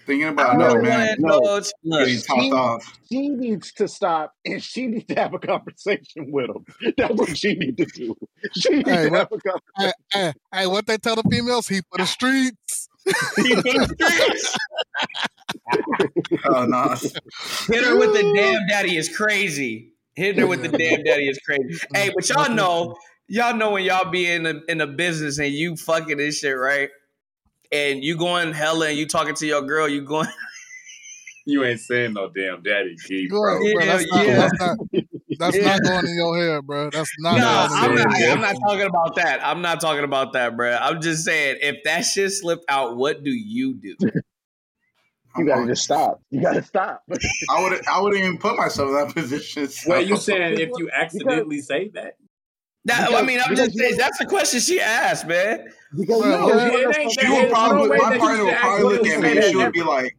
thinking about don't No, man no. Look, getting topped She- off. She needs to stop and she needs to have a conversation with him. That's what she needs to do. She needs Hey, to what- have a conversation. Hey, hey, hey, what they tell the females? He for the streets. he for the streets. Oh no, Hit her with the damn daddy is crazy. Hitting her with the damn daddy is crazy. Hey, but y'all know, y'all know when y'all be in a in a business and you fucking this shit, right? And you going hella and you talking to your girl, you going You ain't saying no damn daddy key, Bro, bro. bro, that's, Yeah, not, yeah. that's not that's Yeah. not going in your head, bro. That's not Nah, going I'm in not. I'm not talking about that. I'm not talking about that, bro. I'm just saying, if that shit slipped out, what do you do? You gotta just stop. You gotta stop. I would I wouldn't even put myself in that position. so- Wait, you saying if you accidentally say that? That, I mean, I'm just saying, that's the question she asked, man. Because Bro, no, you know It ain't something- She would probably, no my partner would probably look at me and she would be like,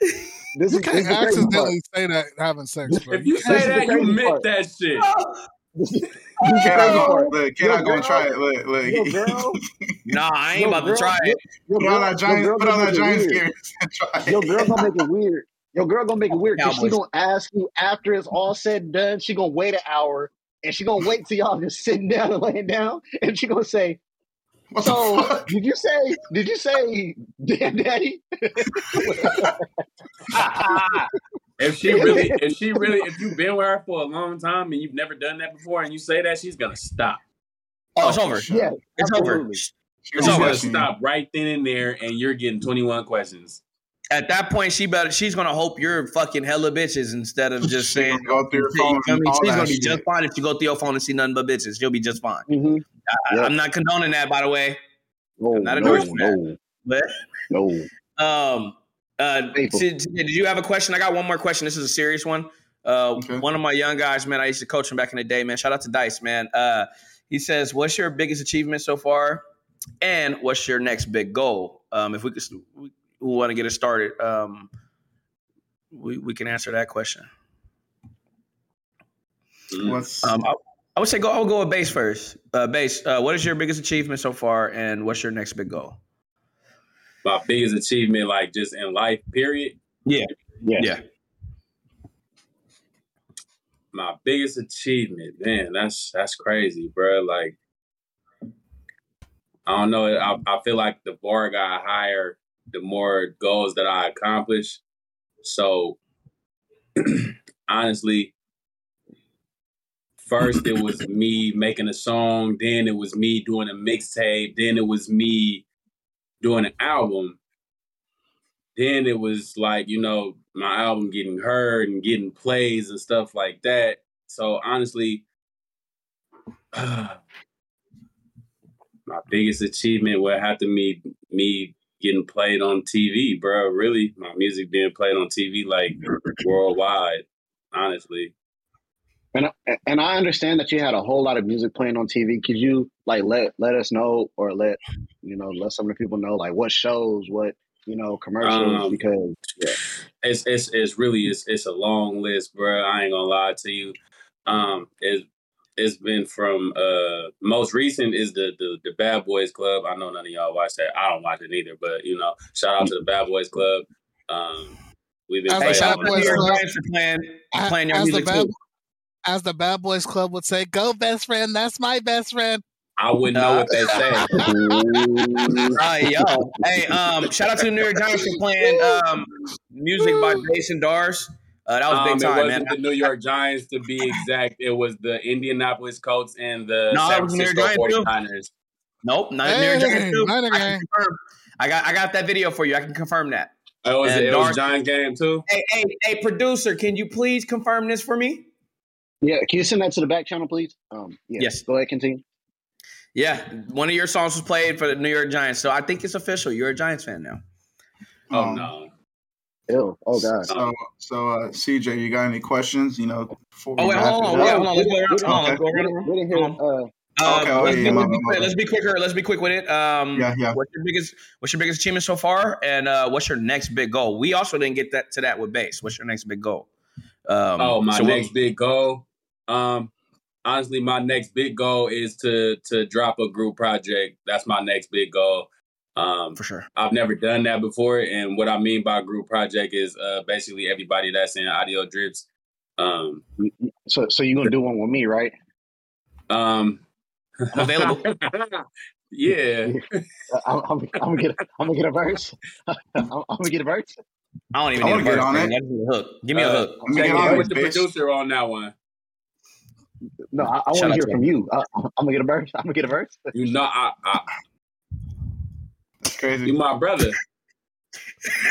This You is, this can't is the crazy part. accidentally say that having sex, bro. If you say is that, you meant part. that shit. This is, this "Can I go? part. Look, can Your I go and try it? Look, look. Your Nah, I ain't your about to try it. Your Put on that giant, girl put on gonna that make it giant weird. and try it. Your girl gonna make it weird. Your girl gonna make it weird because she gonna ask you after it's all said and done. She gonna wait an hour and she gonna wait till y'all just sitting down and laying down, and she gonna say, What "So did you say? Did you say, damn daddy?" If she really, if she really, if you've been with her for a long time and you've never done that before, and you say that, she's gonna stop. Oh, it's over. Yeah, It's over. absolutely. She She's gonna gonna stop right then and there, and you're getting 21 questions. At that point, she better. She's gonna hope you're fucking hella bitches instead of just She saying. gonna go through your phone feel and She's gonna be shit. just fine if you go through your phone and see nothing but bitches. She'll be just fine. Mm-hmm. I, Yep. I'm not condoning that, by the way. No, I'm not no, that. no, But no. um, uh, did, did you have a question? I got one more question. This is a serious one. Uh, Okay. One of my young guys, man, I used to coach him back in the day, man. Shout out to Dice, man. Uh, he says, "What's your biggest achievement so far, and what's your next big goal?" Um, if we could, we, we want to get it started. Um, we we can answer that question. What's Um, I, I would say go. I would go with base first. Uh, base. Uh, what is your biggest achievement so far, and what's your next big goal? My biggest achievement, like just in life, period. Yeah. Yeah. My biggest achievement, man, that's that's crazy, bro. Like, I don't know. I, I feel like the bar got higher, the more goals that I accomplish. So, honestly, first it was me making a song, then it was me doing a mixtape, then it was me doing an album. Then it was like, you know, my album getting heard and getting plays and stuff like that. So honestly, my biggest achievement would have to be me getting played on TV, bro. Really, my music being played on TV like worldwide. Honestly, And I, and I understand that you had a whole lot of music playing on TV. Could you like let let us know or let you know let some of the people know like what shows, what you know commercials? Um, because it's it's it's really it's it's a long list, bro. I ain't gonna lie to you. Um, it's it's been from uh most recent is the the the Bad Boys Club. I know none of y'all watch that. I don't watch it either, but you know, shout out to the Bad Boys Club. Um, we've been Hey, playing shout out to Boys New York Club- Giants for playing playing your as the music bad, too. As the Bad Boys Club would say, "Go, best friend. That's my best friend." I wouldn't know what they say. Uh, yo, hey, um, shout out to the New York Giants for playing um, music by Jason Dars. Uh, that was Um, big it wasn't man. the New York Giants to be exact. It was the Indianapolis Colts and the No, San was New York Francisco Giants, too. 49ers. Nope, not New York Giants too. not I again. can confirm. I got I got that video for you. I can confirm that. Oh, it was, And it was Dars- Giants game too. Hey, hey, hey, producer, can you please confirm this for me? Yeah, can you send that to the back channel, please? Um, yeah. Yes. Go ahead, continue. Yeah, one of your songs was played for the New York Giants, so I think it's official. You're a Giants fan now. Oh Um, no. Ew. Oh God. So, so uh, CJ, you got any questions? You know, before Oh wait, hold on, wait, hold on. Let's go around. Okay. Hold on, let's go around. didn't, we didn't hear. Hold on. Uh, Uh, Okay, oh, let's, yeah, be, my let's, be bad, my quick, bad. let's be quicker. Let's be quick with it. Um, Yeah, yeah. What's your biggest What's your biggest achievement so far, and uh, what's your next big goal? We also didn't get that to that with base. What's your next big goal? Um, Oh, my so next big goal. Um, honestly, my next big goal is to to drop a group project. That's my next big goal. Um, for sure. I've never done that before, and what I mean by group project is uh, basically everybody that's in audio drips. Um, so so you're gonna do one with me, right? um, I'm available. yeah, I'm, I'm, I'm gonna get. I'm gonna get a verse. I'm, I'm gonna get a verse. I don't even I need a wanna get verse, on man. it. I just need a hook. Give me a Uh, hook. Let me check get on with it, the bitch. producer on that one. No, I, I want to hear from you. I, I'm gonna get a verse. I'm gonna get a verse. You know, I, I That's crazy. you my brother.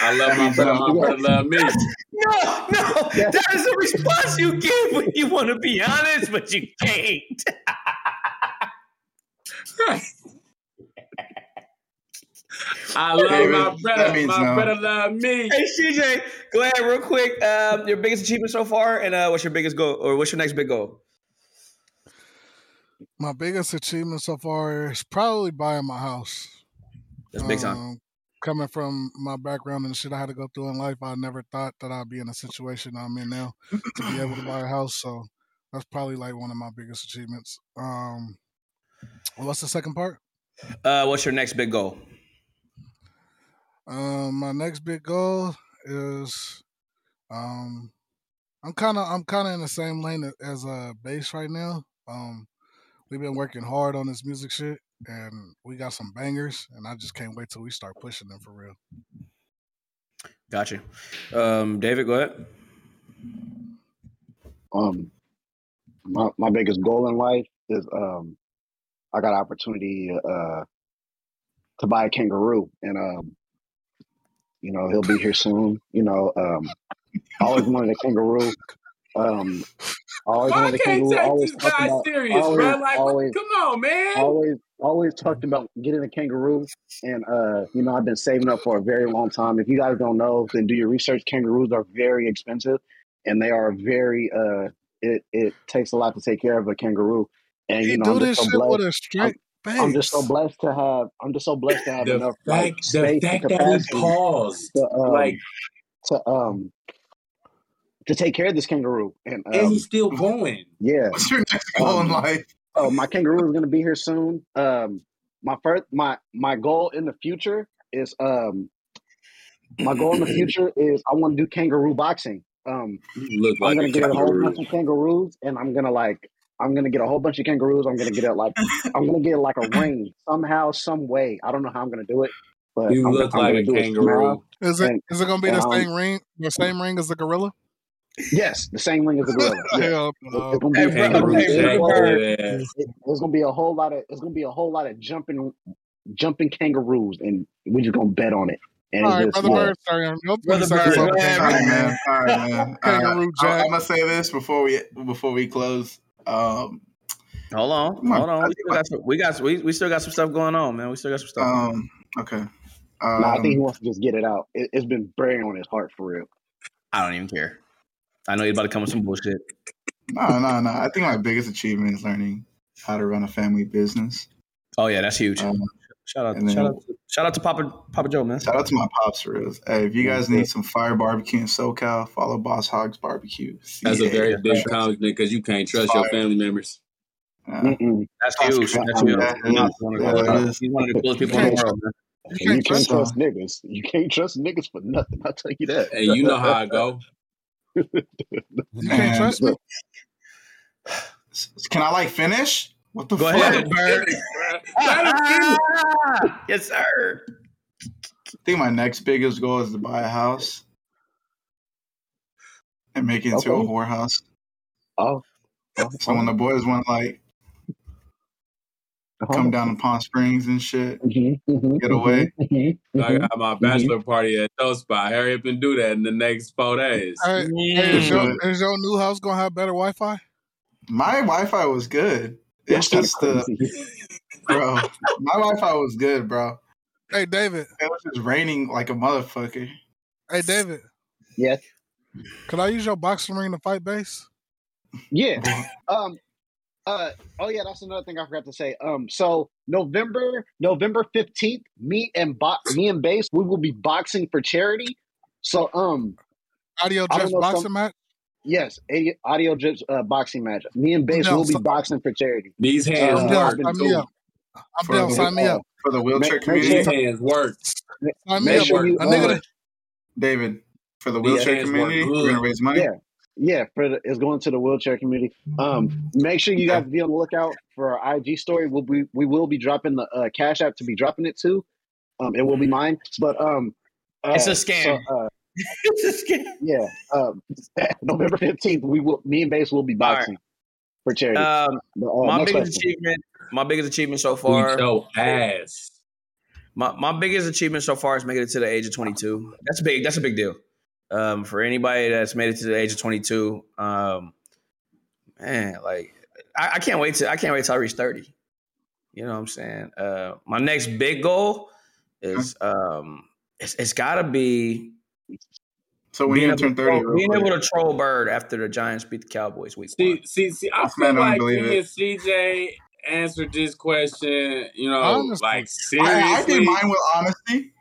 I love my brother. My brother love me. No, no, that is a response you give when you want to be honest, but you can't. I love David, my brother. My no. brother love me. Hey, CJ, go ahead real quick. Um, your biggest achievement so far, and uh, what's your biggest goal, or what's your next big goal? My biggest achievement so far is probably buying my house. That's big time. Um, coming from my background and the shit I had to go through in life, I never thought that I'd be in a situation I'm in now to be able to buy a house. So that's probably like one of my biggest achievements. Um, what's the second part? Uh, what's your next big goal? Um, my next big goal is, um, I'm kind of I'm kind of in the same lane as a uh, Base right now. Um, we've been working hard on this music shit, and we got some bangers, and I just can't wait till we start pushing them for real. Gotcha. Um, David, go ahead. Um, my my biggest goal in life is um, I got an opportunity uh to buy a kangaroo, and um, you know he'll be here soon. You know, um, I always wanted a kangaroo. Um, I always Why I can't kangaroo. take Always these talked guys about, serious, always, bro? Like, always, come on, man. always always talked about getting a kangaroo and uh you know i've been saving up for a very long time if you guys don't know then do your research kangaroos are very expensive and they are very uh it it takes a lot to take care of a kangaroo and He you know do i'm this just so shit with blessed a straight face. i'm just so blessed to have i'm just so blessed to have The enough like fact, the space and fact that he capacity paused, to um like, to um to take care of this kangaroo and and um he's still going. yeah What's your next goal in um life? Oh, my kangaroo is gonna be here soon. Um, my first, my my goal in the future is um, my goal in the future is I want to do kangaroo boxing. Um, look I'm like gonna a get a whole bunch of kangaroos, and I'm gonna like, I'm gonna get a whole bunch of kangaroos. I'm gonna get it like, I'm gonna get like a ring somehow, some way. I don't know how I'm gonna do it, but You I'm, look I'm like a it kangaroo. Is it And is it gonna be and the um, same ring? The same ring as the gorilla? Yes, the same ring as the gorilla. Yes, Hell it's gonna be Hey, bro, gonna Kangaroo be hey, big brother Jack, old. Bird. dead ass. It, it's gonna be a whole lot of it's gonna be a whole lot of jumping jumping kangaroos and we're just gonna bet on it. And All it's right, just brother yeah. Bird, sorry, I'm twenty Brother seconds Bird, on go the ahead, All right, kangaroo, man. man. All right, man. All right. Kangaroo I'm, Jack. I'm gonna say this before we before we close. Um, Hold on, my, hold on. We still got some. We got. We, we still got some stuff going on, man. We still got some stuff. um, okay. No, I think he Um, wants to just get it out. It, it's been burning on his heart for real. I don't even care. I know you're about to come with some bullshit. no, no, no. I think my biggest achievement is learning how to run a family business. Oh yeah, that's huge. Um, Shout out, shout then out, shout out to Papa Papa Joe, man. shout out to my pops for real. Hey, if you guys need some fire barbecue in SoCal, follow Boss Hogs Barbecue. That's a CA. very big Trust accomplishment because you can't It's trust your family members. Yeah. That's That's huge. That's huge. That He's one of the that coolest. He's one of the coolest You people in the can't world, man. you You can't can't trust trust niggas. You can't trust niggas for nothing. I'll tell you that. And you know how I go. You can't trust me. can I like finish? What the Go fuck? ahead, Let Bird. him finish, bro. Let him finish. yes, sir. I think my next biggest goal is to buy a house and make it into a Okay. whorehouse. Oh, oh, So when the boys want like. Come down to Palm Springs and shit, Mhm, mhm, get away. mhm, mhm, I got my mhm. bachelor party at Toast Spot. Hurry up and do that in the next four days. Hey, hey, is your do it. is your new house gonna have better Wi-Fi? My Wi-Fi was good. It's kind of just the bro. My Wi-Fi was good, bro. Hey, David. It was just raining like a motherfucker. Hey, David. Yes. Could I use your boxing ring to fight base? Yeah. Um. Uh. Oh yeah. That's another thing I forgot to say. Um. So November November fifteenth, me and Bo- me and Base, we will be boxing for charity. So um. Audio I don't drips boxing some. match? Yes, Audio Audio Drips uh, boxing match. Me and Base down. will be So, boxing for charity. These hands I'm Uh, down. I've work Sign me up. I'm For down. the Sign me up. for the wheelchair make community, These sure hands work. Sign me make up. sure you A nigga uh David. For the wheelchair hands community, we're gonna raise money. yeah yeah for the, it's going to the wheelchair community. Um, make sure you guys be on the lookout for our IG story. We'll be we will be dropping the uh, cash app to be dropping it to. Um, it will be mine. But um, It's a uh, so scam. uh, It's a scam. yeah, um, November fifteenth, we will me and Base will be All right. boxing. for charity. Um, But, uh, my next biggest question. achievement, my biggest achievement so Beat far, your ass. my, my biggest achievement so far is making it to the age of 22. That's big. That's a big deal. Um, for anybody that's made it to the age of 22, um, man, like I, I can't wait to I can't wait till I reach 30. You know what I'm saying? Uh, my next big goal is um, it's, it's got to be So when being, you able, turn to 30, troll, real being quick. able to troll Bird after the Giants beat the Cowboys week See, one. see, see. I Man, feel I don't like me and CJ answered this question. You know, Honestly. like seriously. I, I did mine with honesty.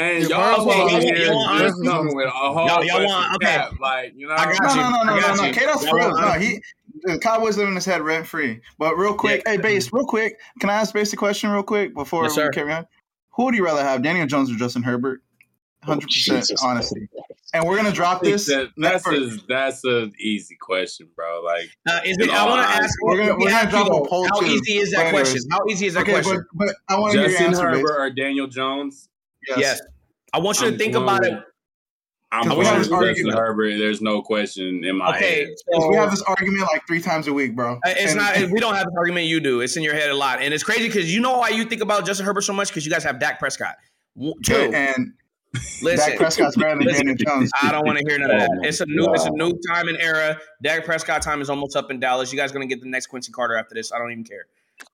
And Yeah, y'all first of all, over y'all want- y'all coming with a whole Y'all- y'all want- okay. cap, like you know. I got you. no, no, no, I no, got no. you. K-Dot's for real. No, he, the Cowboys live in his head rent free. But real quick, hey, Base, real quick, can I ask Base a question real quick before Yes, we sir. carry on? Who would you rather have, Daniel Jones or Justin Herbert? 100% honesty. And we're going to drop this. That- that's a that's an easy question, bro. Like Uh, is it, I want to ask. We're gonna- we're gonna drop a poll How too. easy is that But anyways. question? How easy is that okay, question? but, but I want to hear your Justin answer, Base. Herbert or Daniel Jones. Yes. I want you to I'm think going about it. I'm Because going we have with this Justin argument. Herbert. There's no question in my Okay, head. Because so we have this argument like three times a week, bro. uh, it's And- not. We don't have this argument. You do. It's in your head a lot, and it's crazy because you know why you think about Justin Herbert so much because you guys have Dak Prescott. W- Two. Okay, and Listen, Dak Prescott's better than Listen. Daniel Jones. I don't want to hear none of that. It's a new. It's a new time and era. Dak Prescott time is almost up in Dallas. You guys are gonna get the next Quincy Carter after this. I don't even care.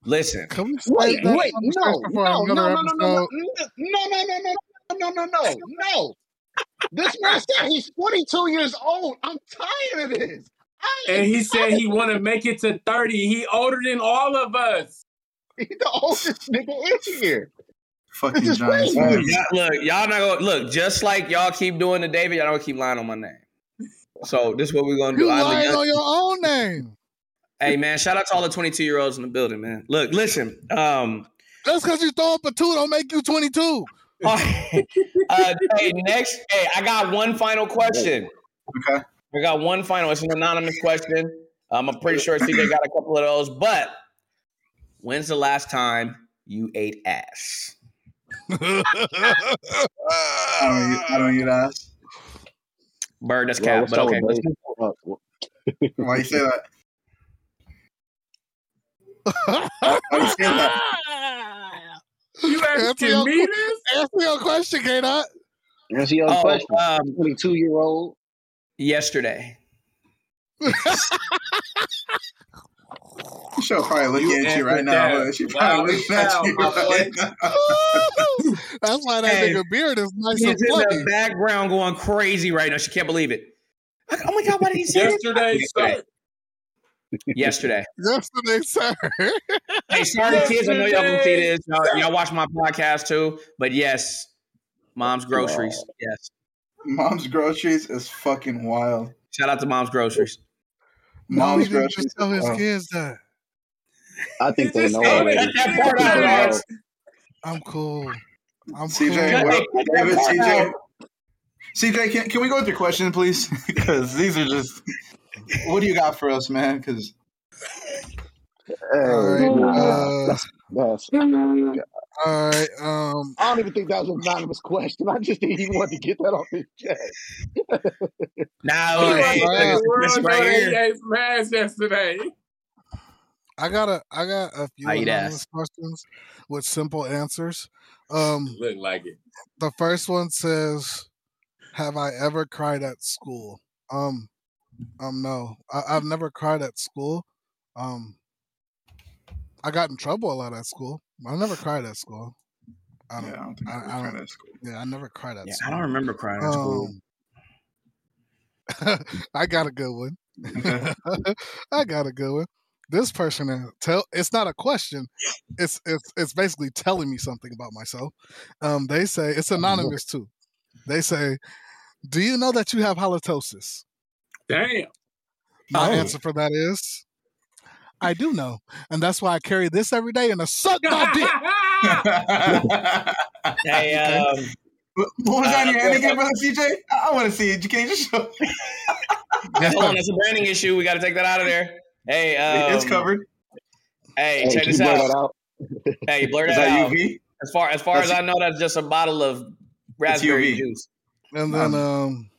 Listen, Can we Wait, wait, no, conversation for no, no, no, no, no, no, no, no, no, no, no, no, no, no. This man said he's 42 years old. I'm tired of this. And he said he want to make it to 30. He older than all of us. He's the oldest nigga in here. Fucking This Giants. crazy. look, y'all not gonna look. Just like y'all keep doing to David, y'all don't keep lying on my name. So this is what we're gonna do. You lying on your own name. Hey man, shout out to all the 22 year olds in the building, man. Look, listen. Um, Just because you throw up a two don't make you 22. uh, hey, next, hey, I got one final question. Okay. I got one final. It's an anonymous question. Um, I'm pretty sure CJ got a couple of those. But when's the last time you ate ass? I don't, eat, I don't eat ass. Bird, that's Well, But okay, with let's Dave. move Why you say that? Why you say that? You Answer asking your, me this? answer your question, K Dot. Answer your Oh, question. um, 22 year old. yesterday. She'll probably You at you right now. that. but She Wow, probably looking at you right now. That's why that Hey, nigga beard is nice She's and in fluffy. the background going crazy right now. She can't believe it. Oh my god, why did he say that? Yesterday, sir. Yesterday. Yesterday, sir. Hey, sorry kids. I know y'all gonna see this. Y'all, y'all watch my podcast too. But yes, mom's groceries. Yes. Mom's groceries is fucking wild. Shout out to mom's groceries. no, Mom's he didn't groceries. just tell his wild. kids that. I think they know already. Cut that part I think out, they dog. know. I'm cool. I'm CJ, cool. what Hey, up? cut that David, CJ. CJ, can, can we go with your question, please? Because these are just. What do you got for us, man? Because Hey, All right, uh, that's, that's, All right. Um, I don't even think that was an anonymous question. I just think he wanted to get that off his chest. Now, All look, right, hey, this, The world right know here. they ate some ass yesterday. I got a, I got a few anonymous questions with simple answers. Um, Look like it. the first one says, "Have I ever cried at school?" Um, um, no, I, I've never cried at school. Um, I got in trouble a lot at school. I never cried at school. I yeah, don't. I don't think I- I, I trying don't- school. Yeah, I never cried at school. Yeah, I school. don't remember crying at school. Um, I got a good one. Okay. I got a good one. This person uh, tell it's not a question. It's it's it's basically telling me something about myself. Um, they say it's anonymous too. They say, "Do you know that you have halitosis?" Damn. My Oh. answer for that is, I do know, and that's why I carry this every day and I suck my dick. Hey, um, what what was that in your hand Uh, again, brother CJ? I, I want to see it. Can you just show? hold on, that's a branding issue. We got to take that out of there. Hey, um, it's covered. Hey, Hey, check this blur out. that out? Hey, blur Is that, that out. UV? As far as far as I know, that's just a bottle of raspberry juice. And then um, um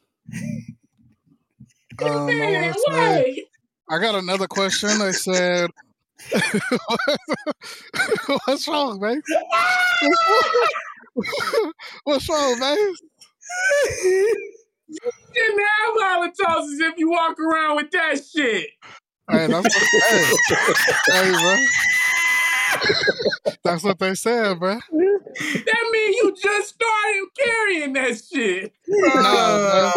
Um, I say I got another question. They said, "What's wrong, man? What's wrong, man?" You didn't have halitosis if you walk around with that shit. Hey, that's hey, hey, bro. That's what they said, bro. That means you just started carrying that shit. Nah, bro.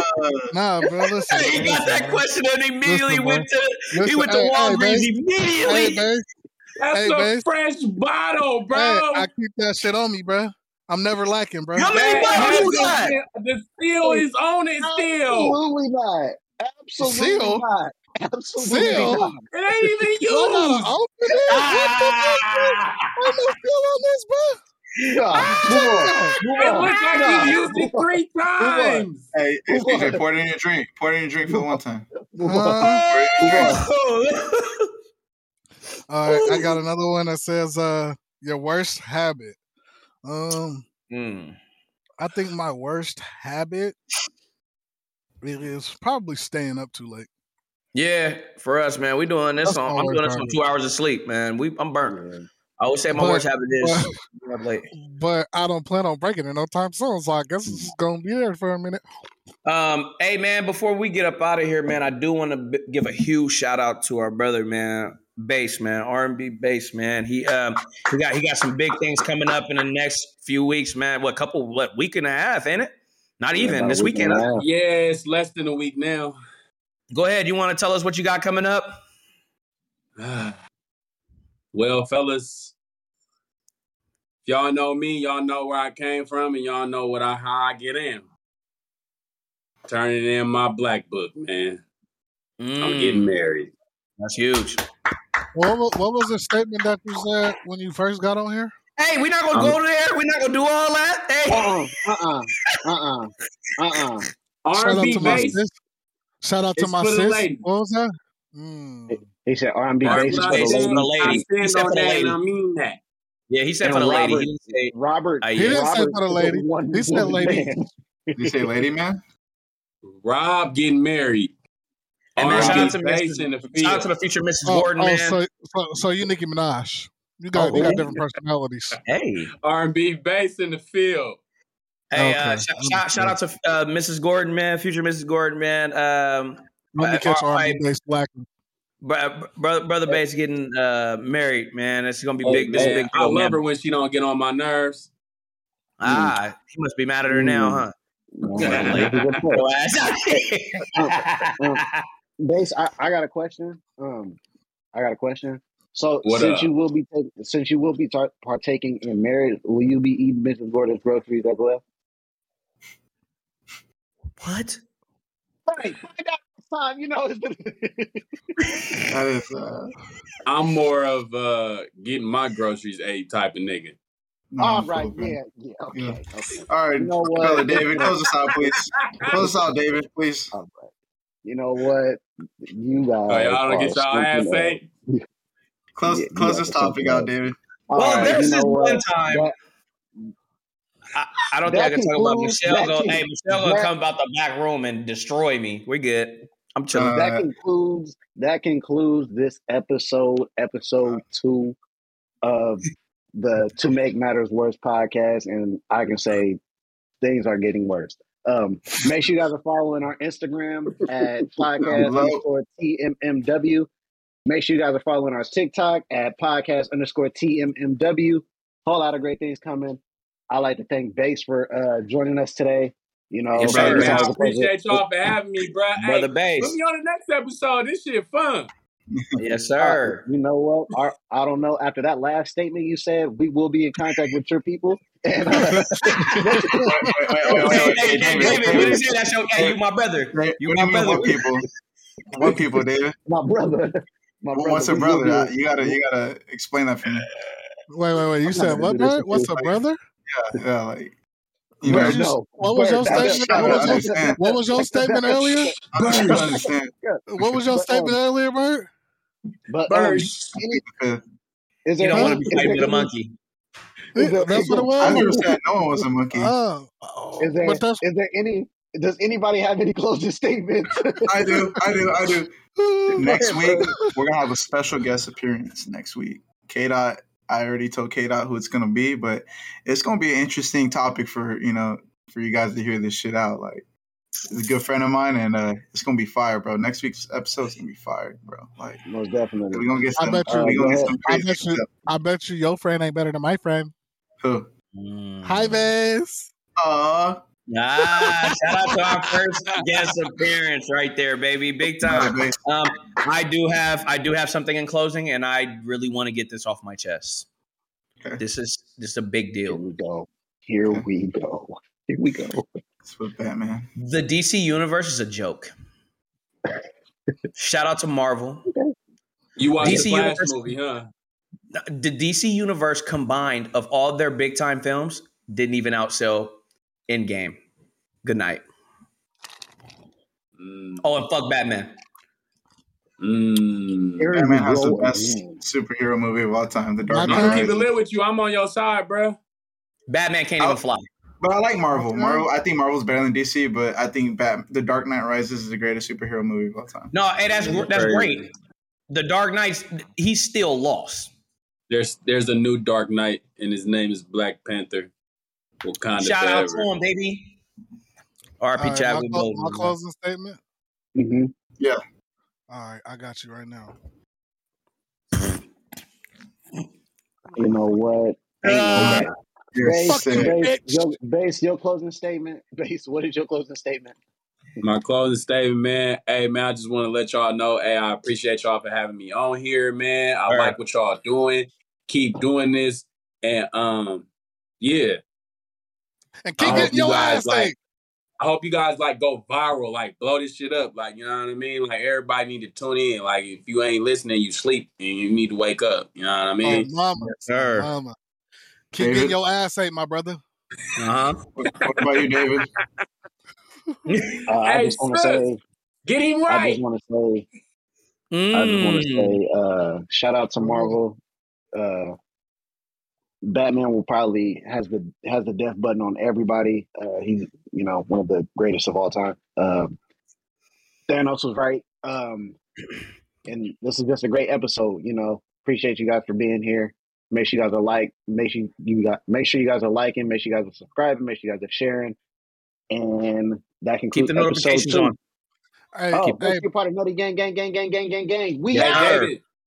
Nah, bro. Listen, Hey, he got that bro. question and immediately Listen, went to he went to hey, hey, Walgreens babe. immediately. Hey. That's Hey, a babe. fresh bottle, bro. Hey, I keep that shit on me, bro. I'm never lacking, bro. How many bottles you got? the, the seal is on it still. Absolutely not. Absolutely Seal? not. Absolutely Seal? not. It ain't even I gotta used. open it. What the fuck, bro? Ain't no still on this, bro. Nah, move on. Move It looks like Nah, you used it three times. Hey, hey, CJ, pour it in your drink. Pour it in your drink for one time. Move Uh, on. All right, I got another one that says, "Uh, your worst habit." Um, Hmm. I think my worst habit really is probably staying up too late. Yeah, for us, man, we doing this That's on. I'm doing this on two hours of sleep, man. We, I'm burnt. I always say my But- worst habit is but- up late. But I don't plan on breaking it no time soon, so I guess it's just gonna be there for a minute. Um, hey man, before we get up out of here, man, I do want to b- give a huge shout out to our brother, man, Base, man, R and B Base, man. He um he got he got some big things coming up in the next few weeks, man. What couple what week and a half, ain't it? Not even About a this week weekend. a. Yeah, it's less than a week now. Go ahead. You want to tell us what you got coming up? well, fellas, if y'all know me, y'all know where I came from, and y'all know what I how I get in. Turning in my black book, man. I'm Mm, getting married. that's huge. What was, what was the statement that you said when you first got on here? Hey, we're not gonna go there. We're not gonna do all that. Hey, Uh-uh. Uh-uh. Uh-uh. Uh-uh. R&B to my bass. Sis. Shout out to It's my sis. ladies. What was that? Mm. He said R&B R&B Base for the bass is stand, for the ladies. I. He stand said on for the that, and. I mean that. yeah, he said And for the lady. Robert- He didn't say. Robert. He didn't say for the lady. one He said lady. man. Did you say lady, man? Rob getting married. Hey, man, shout out to Base Mrs. Shout out to the future Mrs. Oh, Gordon, oh man. so, so so you Nicki Minaj. You got Oh, you got different personalities. Hey, R&B Base in the field. Hey, Okay, uh, shout, shout, shout out to uh, Mrs. Gordon, man, future Mrs. Gordon, man. Um, Let me uh, catch all R&B black. brother, brother, Base getting uh, married, man. It's gonna be Hey, big. This is big I deal, love man. her when she don't get on my nerves. Ah, he must be mad at her now, huh? That's a good point. Your ass. Um, Base, I, I got a question. Um, I got a question. So What since up? you will be since you will be tar- partaking in marriage, will you be eating Mrs. Gordon's groceries as well? What? Right, find out this time. You know, it's That is. Uh, I'm more of uh getting my groceries ate type of nigga. no, all I'm right. cool, man. Yeah, yeah. Okay, Yeah. okay. All right, You know what? brother David, close us out, please. Close us out, David, please. All right. You know what? You guys. Oh, y'all don't get y'all ass something ate. Close, Yeah, close got this the topic something out, else. David. All Well, right, there's this know one time. That- I, I don't think I can talk about Michelle. that Go, hey, Michelle gonna come about the back room and destroy me. We're good. I'm chilling. Uh, that concludes that concludes this episode, episode two of the To Make Matters Worse podcast, and I can say things are getting worse. Um, make sure you guys are following our Instagram at podcast Hello. underscore TMMW. Make sure you guys are following our TikTok at podcast underscore TMMW. Whole lot of great things coming. I like to thank Base for uh, joining us today. You know, Yes, sir. man, I always a pleasure. appreciate y'all for having me, bro. Hey, Brother put Base. me on the next episode. This shit fun. Yes, sir. Uh, you know what? Our, I don't know. After that last statement you said, we will be in contact with your people. And, uh, Wait, wait, wait, Hey, wait, hey, wait, hey, David, David, David, what is it? That's your, hey, you my brother. You my brother. what people? What people, David? my brother, my brother. What's a brother? You gotta, you gotta explain that for me. Wait, wait, wait. You I'm said what, do bro? What's you. a brother? Yeah, yeah, like you What know, did no, what was your statement? What was your, what was your statement earlier? I'm just understand. What was your But, um, statement earlier, Bert? But um, Bird. any, Uh, is You there don't want to any- be is fighting there with a monkey. is there- That's what it I was. never said no one was a monkey. Oh, oh, Is there, but that's is there any? Does anybody have any closing statements? I do, I do, I do. next week we're gonna have a special guest appearance next week. K dot I already told K dot who it's gonna be, but it's gonna be an interesting topic for you know for you guys to hear this shit out. Like it's a good friend of mine, and uh, it's gonna be fire, bro. Next week's episode's gonna be fire, bro. Like Most definitely. we're gonna get I some. bet you- we gonna get Uh, some I bet you. stuff. I bet you your friend ain't better than my friend. Who? Mm. Hi, Vance. Aw, Ah, shout out to our first guest appearance right there, baby. Big time. baby. Um, I do have I do have something in closing, and I really want to get this off my chest. Okay. This is this is a big Here deal. we go. Here we go. Here we go. It's with Batman. The DC universe is a joke. Shout out to Marvel. You watched DC the Flash Universe- movie, huh? The DC universe combined of all their big time films didn't even outsell Endgame. Good night. Mm, Oh, and fuck Batman. mm. Here we Batman has the best again. superhero movie of all time, The Dark My I'm Knight gonna keep it lit with you. I'm on your side, bro. Batman can't Oh. even fly. But I like Marvel. Marvel. I think Marvel's better than DC, but I think Bat- The Dark Knight Rises is the greatest superhero movie of all time. No, hey, that's that's great. The Dark Knights, he's still lost. There's there's a new Dark Knight, and his name is Black Panther. Wakanda Shout out to him, baby. RP right, Chadwick my, Boseman. my closing statement. hmm All right, I got you right now. You know what? Uh, way. You're Base, Fuck you, base, your, base, your closing statement. Base, what is your closing statement? My closing statement, man. Hey, man, I just want to let y'all know. Hey, I appreciate y'all for having me on here, man. I All right. like what y'all doing. Keep doing this, and um, yeah. And I keep hope getting you your guys ass like. ate. I hope you guys like go viral, like blow this shit up, like you know what I mean. Like everybody need to tune in. Like if you ain't listening, you sleep, and you need to wake up. You know what I Oh, mean? mama. sir. Mama. Keep David? getting your ass ate, my brother. Uh-huh. What, what about you, David? Uh, I Hey, just want to say, Get him right. I just want to say, I just want to Mm. say, uh, shout out to Marvel. Uh, Batman will probably has the has the death button on everybody. Uh, he's you know one of the greatest of all time. Um, Thanos was right, um, and this is just a great episode. You know, appreciate you guys for being here. Make sure you guys are like, make sure you got, make sure you guys are liking, make sure you guys are subscribing, make sure you guys are sharing, and that can Keep the notifications two. on. Hey, Oh, hey, let's part of Nutty Gang, Gang, Gang, Gang, Gang, Gang, Gang, Gang. We Hey,